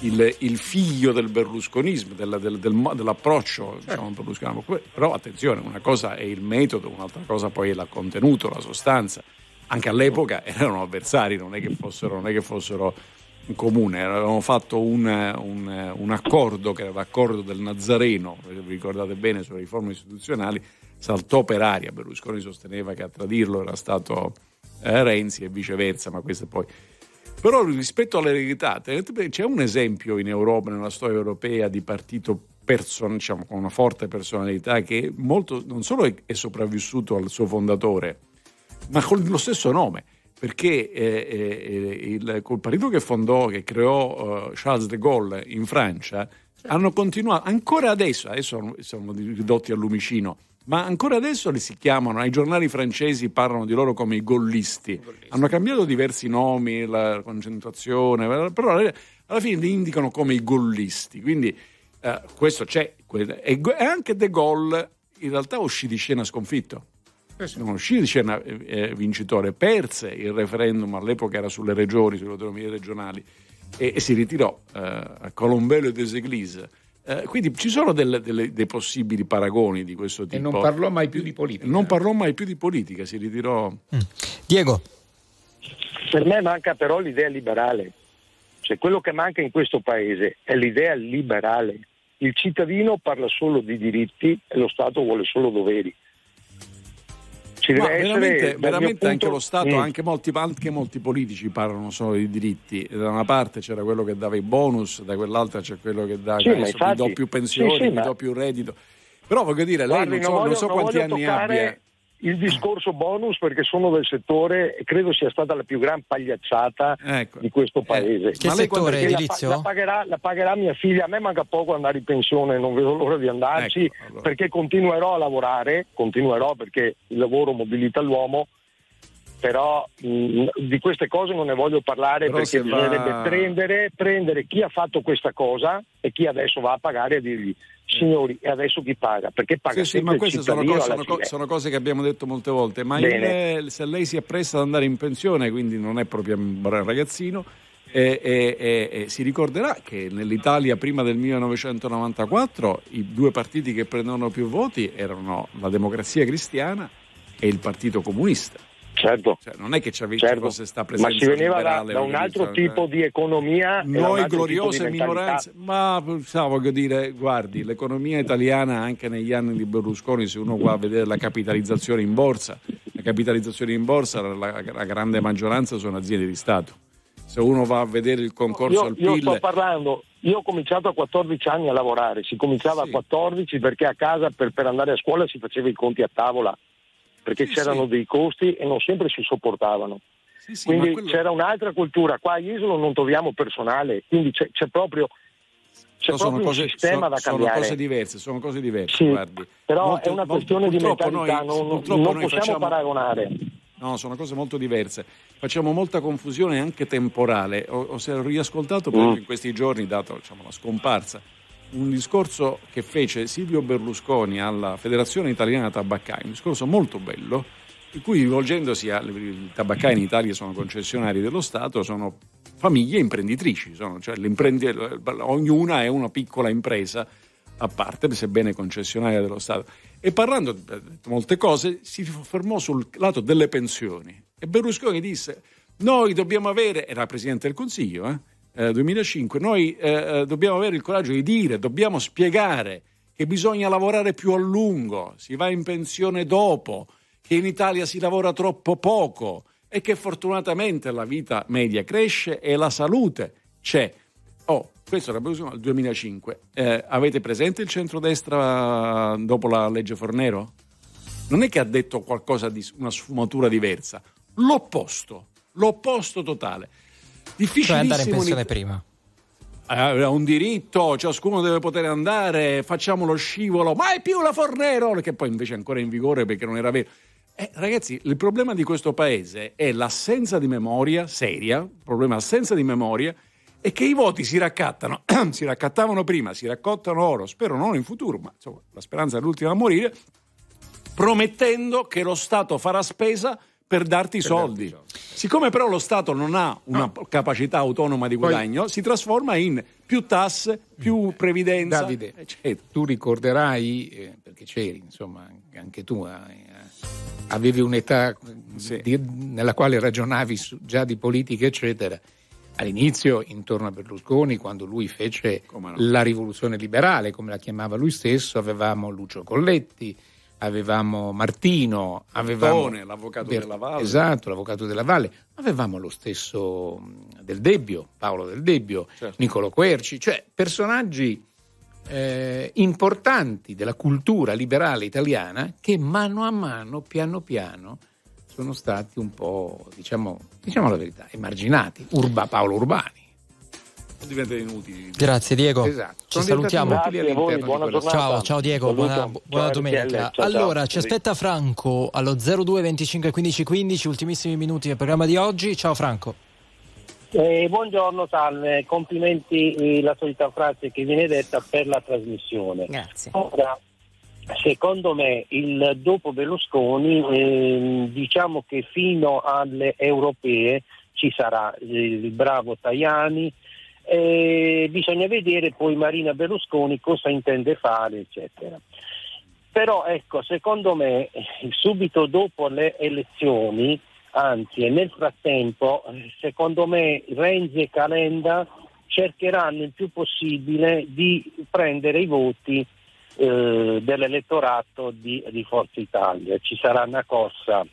il, il figlio del berlusconismo, del- del- del dell'approccio diciamo, berlusconiano. Però attenzione, una cosa è il metodo, un'altra cosa poi è il contenuto, la sostanza. Anche all'epoca erano avversari, non è che fossero, non è che fossero in comune, avevamo fatto un, un- un accordo che era l'accordo del Nazareno, vi ricordate bene, sulle riforme istituzionali, saltò per aria, Berlusconi sosteneva che a tradirlo era stato eh, Renzi e viceversa, ma questo poi... Però rispetto all'eredità, c'è un esempio in Europa, nella storia europea, di partito person- diciamo, con una forte personalità che molto, non solo è, è sopravvissuto al suo fondatore, ma con lo stesso nome, perché eh, eh, il, col partito che fondò, che creò eh, Charles de Gaulle in Francia, hanno continuato, ancora adesso, adesso sono, ridotti al lumicino, ma ancora adesso li si chiamano, ai giornali francesi parlano di loro come i gollisti, hanno cambiato diversi nomi, la concentrazione, però alla fine li indicano come i gollisti, quindi eh, questo c'è, e anche de Gaulle in realtà uscì di scena sconfitto non uscì di scena eh, eh, vincitore, perse il referendum, all'epoca era sulle regioni, sulle autonomie regionali, e, e si ritirò eh, a Colombello e des Églises. Eh, quindi ci sono delle- delle- dei possibili paragoni di questo tipo. E non parlò mai più di politica. Non parlò mai più di politica, si ritirò. Diego. Per me manca però l'idea liberale. Cioè quello che manca in questo paese è l'idea liberale. Il cittadino parla solo di diritti e lo Stato vuole solo doveri. Ci Ma deve essere, veramente, veramente mio anche punto- lo Stato, Mm. anche, molti, anche molti politici parlano solo di diritti. Da una parte c'era quello che dava i bonus, da quell'altra c'è quello che dà Sì, adesso infatti- do più pensioni, sì, sì, vi ma- do più reddito. Però voglio dire, lei Guardi, non so, non non voglio- so non quanti voglio anni toccare abbia. Il discorso bonus perché sono del settore e credo sia stata la più gran pagliacciata Ecco. di questo paese. Eh, Che settore, Perché la- edilizio? La, pagherà, la pagherà mia figlia, a me manca poco andare in pensione, non vedo l'ora di andarci Ecco, perché continuerò a lavorare, continuerò perché il lavoro mobilita l'uomo, però mh, di queste cose non ne voglio parlare Però perché se va- bisognerebbe prendere, prendere chi ha fatto questa cosa e chi adesso va a pagare e a dirgli signori e adesso chi paga? Perché paga Sì, sì, ma queste sono cose, sono co- sono cose che abbiamo detto molte volte. Ma il- se lei si appresta ad andare in pensione, quindi non è proprio un ragazzino, e- e- e si ricorderà che nell'Italia prima del 1994 i due partiti che prendevano più voti erano la Democrazia Cristiana e il Partito Comunista. Certo. Cioè, non è che ci visto Certo. cosa sta Ma presenza si veniva da, da un che altro tipo di economia Noi gloriose minoranze, ma sa, voglio dire, guardi, l'economia italiana anche negli anni di Berlusconi, se uno va a vedere la capitalizzazione in borsa, la capitalizzazione in borsa, la, la grande maggioranza sono aziende di Stato. Se uno va a vedere il concorso Io, al io PIL, sto parlando, io ho cominciato a 14 anni a lavorare, si cominciava a 14 perché a casa per, per andare a scuola si faceva i conti a tavola, perché c'erano sì. dei costi e non sempre si sopportavano. sì, quindi quello- c'era un'altra cultura, qua a Isolo non troviamo personale, quindi c'è, c'è proprio, c'è No, sono proprio cose, un sistema sono- da sono cambiare. cose diverse, sono cose diverse, Sì, guardi. però Molte- è una questione di purtroppo mentalità, noi- non, non possiamo facciamo- paragonare. No, sono cose molto diverse. Facciamo molta confusione anche temporale. Ho, ho riascoltato proprio Mm. in questi giorni, dato diciamo, la scomparsa, un discorso che fece Silvio Berlusconi alla Federazione Italiana Tabaccai, un discorso molto bello, in cui rivolgendosi a i tabaccai in Italia sono concessionari dello Stato, sono famiglie imprenditrici, sono, cioè ognuna è una piccola impresa a parte, sebbene concessionaria dello Stato. E parlando di molte cose, si fermò sul lato delle pensioni. E Berlusconi disse: Noi dobbiamo avere, era presidente del Consiglio, eh, eh, 2005, noi eh, eh, dobbiamo avere il coraggio di dire, dobbiamo spiegare che bisogna lavorare più a lungo, si va in pensione dopo, che in Italia si lavora troppo poco e che fortunatamente la vita media cresce e la salute c'è. Oh, questo era nel 2005. Eh, avete presente il centrodestra eh, dopo la legge Fornero? Non è che ha detto qualcosa di una sfumatura diversa, l'opposto, l'opposto totale. Cioè Difficilissimo andare in in pensione It- prima. ha un diritto, ciascuno deve poter andare, facciamo lo scivolo, mai più la Fornero, che poi invece è ancora in vigore perché non era vero. Eh, ragazzi, il problema di questo paese è l'assenza di memoria seria, il problema è l'assenza di memoria e che i voti si raccattano, si raccattavano prima, si raccottano ora, spero non in futuro, ma insomma la speranza è l'ultima a morire, promettendo che lo Stato farà spesa per darti i soldi. Siccome però lo Stato non ha una capacità autonoma di Poi- guadagno, si trasforma in più tasse, più previdenza. Davide, eccetera. tu ricorderai, eh, perché c'eri, insomma, anche tu eh, avevi un'età di- nella quale ragionavi su- già di politica, eccetera. All'inizio, intorno a Berlusconi, quando lui fece no. la rivoluzione liberale, come la chiamava lui stesso, avevamo Lucio Colletti, avevamo Martino, avevamo Bertone, l'avvocato Ber- della Valle. Esatto, l'avvocato della Valle. Avevamo lo stesso mh, Del Debbio, Paolo Del Debbio, Certo. Niccolo Querci, cioè personaggi eh, importanti della cultura liberale italiana che mano a mano, piano piano, sono stati un po', diciamo, diciamo la verità, emarginati. Urba, Paolo Urbani. Diventano inutili. Grazie Diego. Esatto. Ci Sono salutiamo. voi. Ciao, ciao Diego, buona, Ciao, buona RTL, domenica. ciao, ciao. allora, ci Così. aspetta Franco allo 02 25 15 15, ultimissimi minuti del programma di oggi. Ciao Franco. Eh, buongiorno, salve, complimenti eh, la solita frase che viene detta per la trasmissione. Grazie. Ora, secondo me il dopo Berlusconi ehm, diciamo che fino alle europee ci sarà eh, il bravo Tajani, eh, bisogna vedere poi Marina Berlusconi cosa intende fare, eccetera. Però ecco, secondo me subito dopo le elezioni, anzi nel frattempo, secondo me Renzi e Calenda cercheranno il più possibile di prendere i voti eh, dell'elettorato di, di Forza Italia. Ci sarà una corsa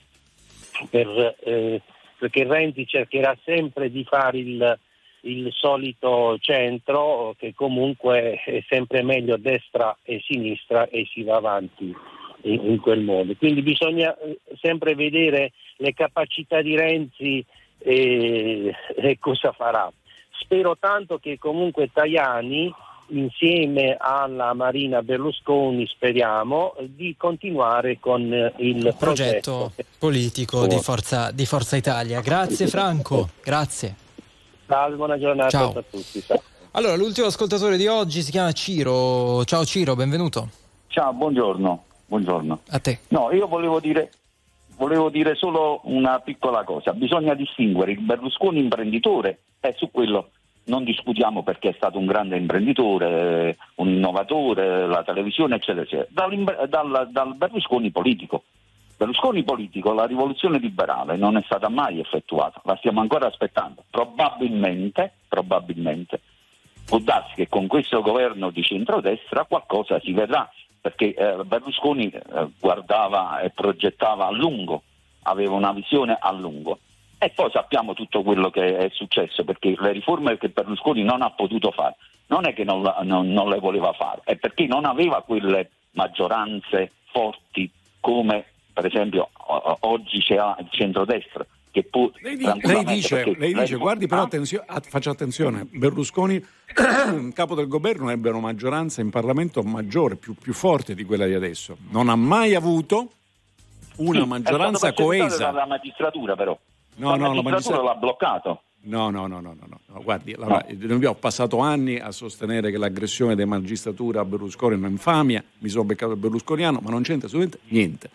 per, eh, perché Renzi cercherà sempre di fare il, il solito centro che comunque è sempre meglio destra e sinistra e si va avanti in, in quel modo. Quindi bisogna eh, sempre vedere le capacità di Renzi e, e cosa farà. Spero tanto che comunque Tajani insieme alla Marina Berlusconi speriamo di continuare con eh, il Progetto progetto. politico di Forza, di Forza Italia. Grazie Franco, grazie. Salve, buona giornata Ciao. a tutti. ciao. Allora, l'ultimo ascoltatore di oggi si chiama Ciro. Ciao Ciro, benvenuto. Ciao, buongiorno. buongiorno. A te. No, io volevo dire, volevo dire solo una piccola cosa. Bisogna distinguere il Berlusconi imprenditore e su quello non discutiamo perché è stato un grande imprenditore, eh, un innovatore, la televisione, eccetera, eccetera. Dall'imbre- Dal, dal Berlusconi politico. Berlusconi politico, la rivoluzione liberale non è stata mai effettuata, la stiamo ancora aspettando. Probabilmente, probabilmente può darsi che con questo governo di centrodestra qualcosa si vedrà, perché eh, Berlusconi eh, guardava e progettava a lungo, aveva una visione a lungo. E poi sappiamo tutto quello che è successo, perché le riforme che Berlusconi non ha potuto fare, non è che non, non- non le voleva fare, è perché non aveva quelle maggioranze forti come per esempio o- oggi c'è il centrodestra che può Lei, tranquillamente- dice, lei dice, lei- guardi però attenzio- ah, faccia attenzione, Berlusconi, capo del governo, ebbe una maggioranza in Parlamento maggiore, più, più forte di quella di adesso. Non ha mai avuto una sì, maggioranza coesa. dalla magistratura però. No, la no, la magistratura magistratura- l'ha bloccato. No, no, no, no, no, guardi, la- ho passato anni a sostenere che l'aggressione della magistratura a Berlusconi è un'infamia, mi sono beccato il berlusconiano, ma non c'entra assolutamente niente.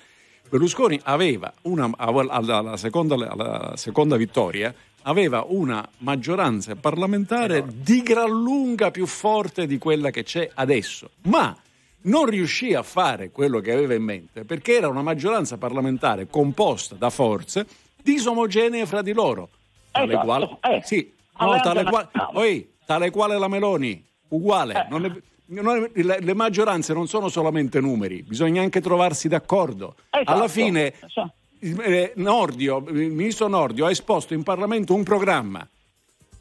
Berlusconi aveva una, alla, seconda, alla seconda vittoria aveva una maggioranza parlamentare di gran lunga più forte di quella che c'è adesso, ma non riuscì a fare quello che aveva in mente perché era una maggioranza parlamentare composta da forze disomogenee fra di loro. Tale Esatto, quale, eh. sì, no, tale, quale. Oi, tale quale la Meloni, uguale. È- non è- le, maggioranze non sono solamente numeri, bisogna anche trovarsi d'accordo. Esatto, Alla fine, esatto. eh, Nordio, il ministro Nordio ha esposto in Parlamento un programma.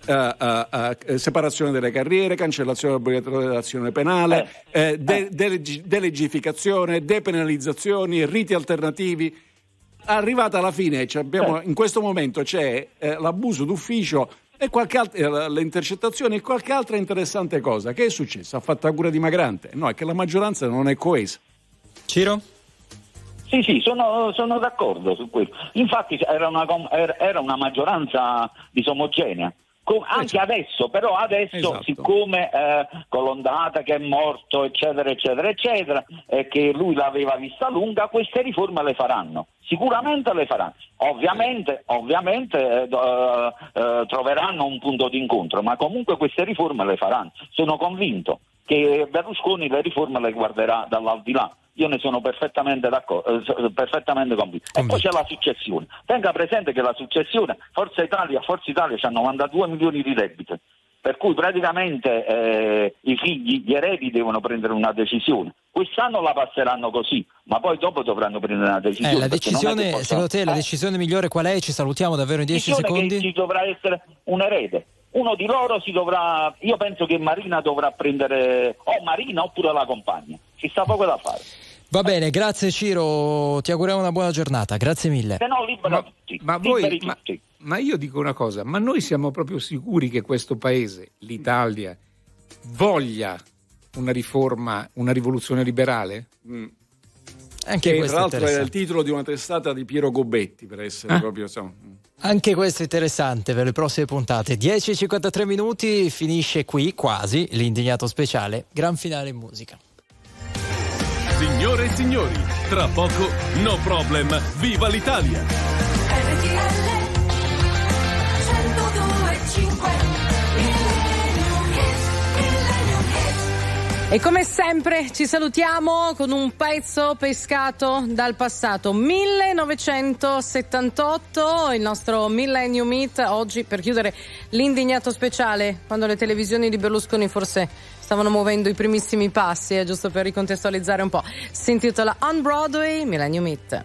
eh, eh, eh, separazione delle carriere, cancellazione obbligatoria dell'azione penale, eh, de- deleg- delegificazione, depenalizzazioni, riti alternativi. Arrivata alla fine, abbiamo- in questo momento c'è eh, l'abuso d'ufficio e qualche alt- eh, le intercettazioni e qualche altra interessante cosa. Che è successo? Ha fatto cura dimagrante? No, è che la maggioranza non è coesa. Ciro? Sì, sì, sono, sono d'accordo su questo. Infatti era una, era una maggioranza disomogenea. Co- anche adesso, però adesso, Esatto. siccome eh, Colondata che è morto, eccetera, eccetera, eccetera, e che lui l'aveva vista lunga, queste riforme le faranno. Sicuramente le faranno. Ovviamente, ovviamente eh, eh, eh, troveranno un punto d'incontro, ma comunque queste riforme le faranno. Sono convinto che Berlusconi le riforme le guarderà dall'aldilà. Io ne sono perfettamente d'accordo, eh, perfettamente convinto. E poi c'è la successione. Tenga presente che la successione, Forza Italia, Forza Italia ha 92 milioni di debiti, per cui praticamente eh, i figli, gli eredi devono prendere una decisione. Quest'anno la passeranno così, ma poi dopo dovranno prendere una decisione. Eh, la decisione, secondo te, la Eh, decisione migliore qual è? Ci salutiamo davvero in 10 decisione secondi. che ci dovrà essere un erede. Uno di loro si dovrà, io penso che Marina dovrà prendere o Marina oppure la compagna. Ci sta poco da fare. Va bene, grazie Ciro, ti auguriamo una buona giornata, grazie mille. Se no libera tutti. Ma voi, ma, tutti. ma io dico una cosa, ma noi siamo proprio sicuri che questo paese, l'Italia, voglia una riforma, una rivoluzione liberale? Anche Che, questo tra è l'altro è il titolo di una testata di Piero Gobetti, per essere Ah. proprio... insomma, Anche questo è interessante per le prossime puntate. 10.53 minuti, finisce qui quasi l'indignato speciale, gran finale in musica. Signore e signori, tra poco No Problem, viva l'Italia! RTL 102.5 E come sempre ci salutiamo con un pezzo pescato dal passato 1978, il nostro Millennium Meet oggi per chiudere l'indignato speciale quando le televisioni di Berlusconi forse stavano muovendo i primissimi passi, eh, giusto per ricontestualizzare un po'. Si intitola On Broadway Millennium Meet.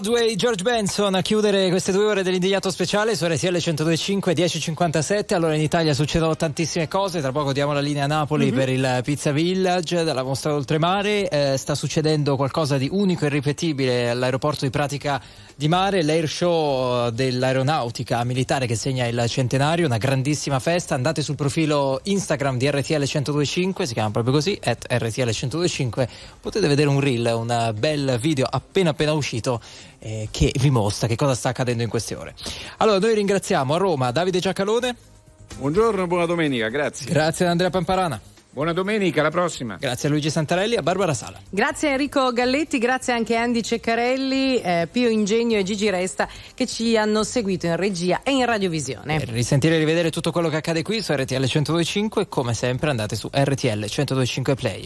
Broadway, George Benson a chiudere queste due ore dell'indignato speciale su RTL 102.5 10.57. Allora in Italia succedono tantissime cose, tra poco diamo la linea a Napoli Mhm. per il Pizza Village della mostra d'oltremare. Eh, sta succedendo qualcosa di unico e irripetibile all'aeroporto di Pratica di Mare, l'air show dell'aeronautica militare che segna il centenario, una grandissima festa. Andate sul profilo Instagram di RTL 1025, si chiama proprio così, at RTL 1025. Potete vedere un reel, un bel video appena appena uscito eh, che vi mostra che cosa sta accadendo in queste ore. Allora, noi ringraziamo a Roma Davide Giacalone. Buongiorno buona domenica, grazie. Grazie ad Andrea Pamparana. Buona domenica, alla prossima. Grazie a Luigi Santarelli e a Barbara Sala. Grazie a Enrico Galletti, grazie anche a Andy Ceccarelli, eh, Pio Ingegno e Gigi Resta che ci hanno seguito in regia e in radiovisione. Per risentire e rivedere tutto quello che accade qui su RTL 1025, come sempre andate su RTL 1025 Play.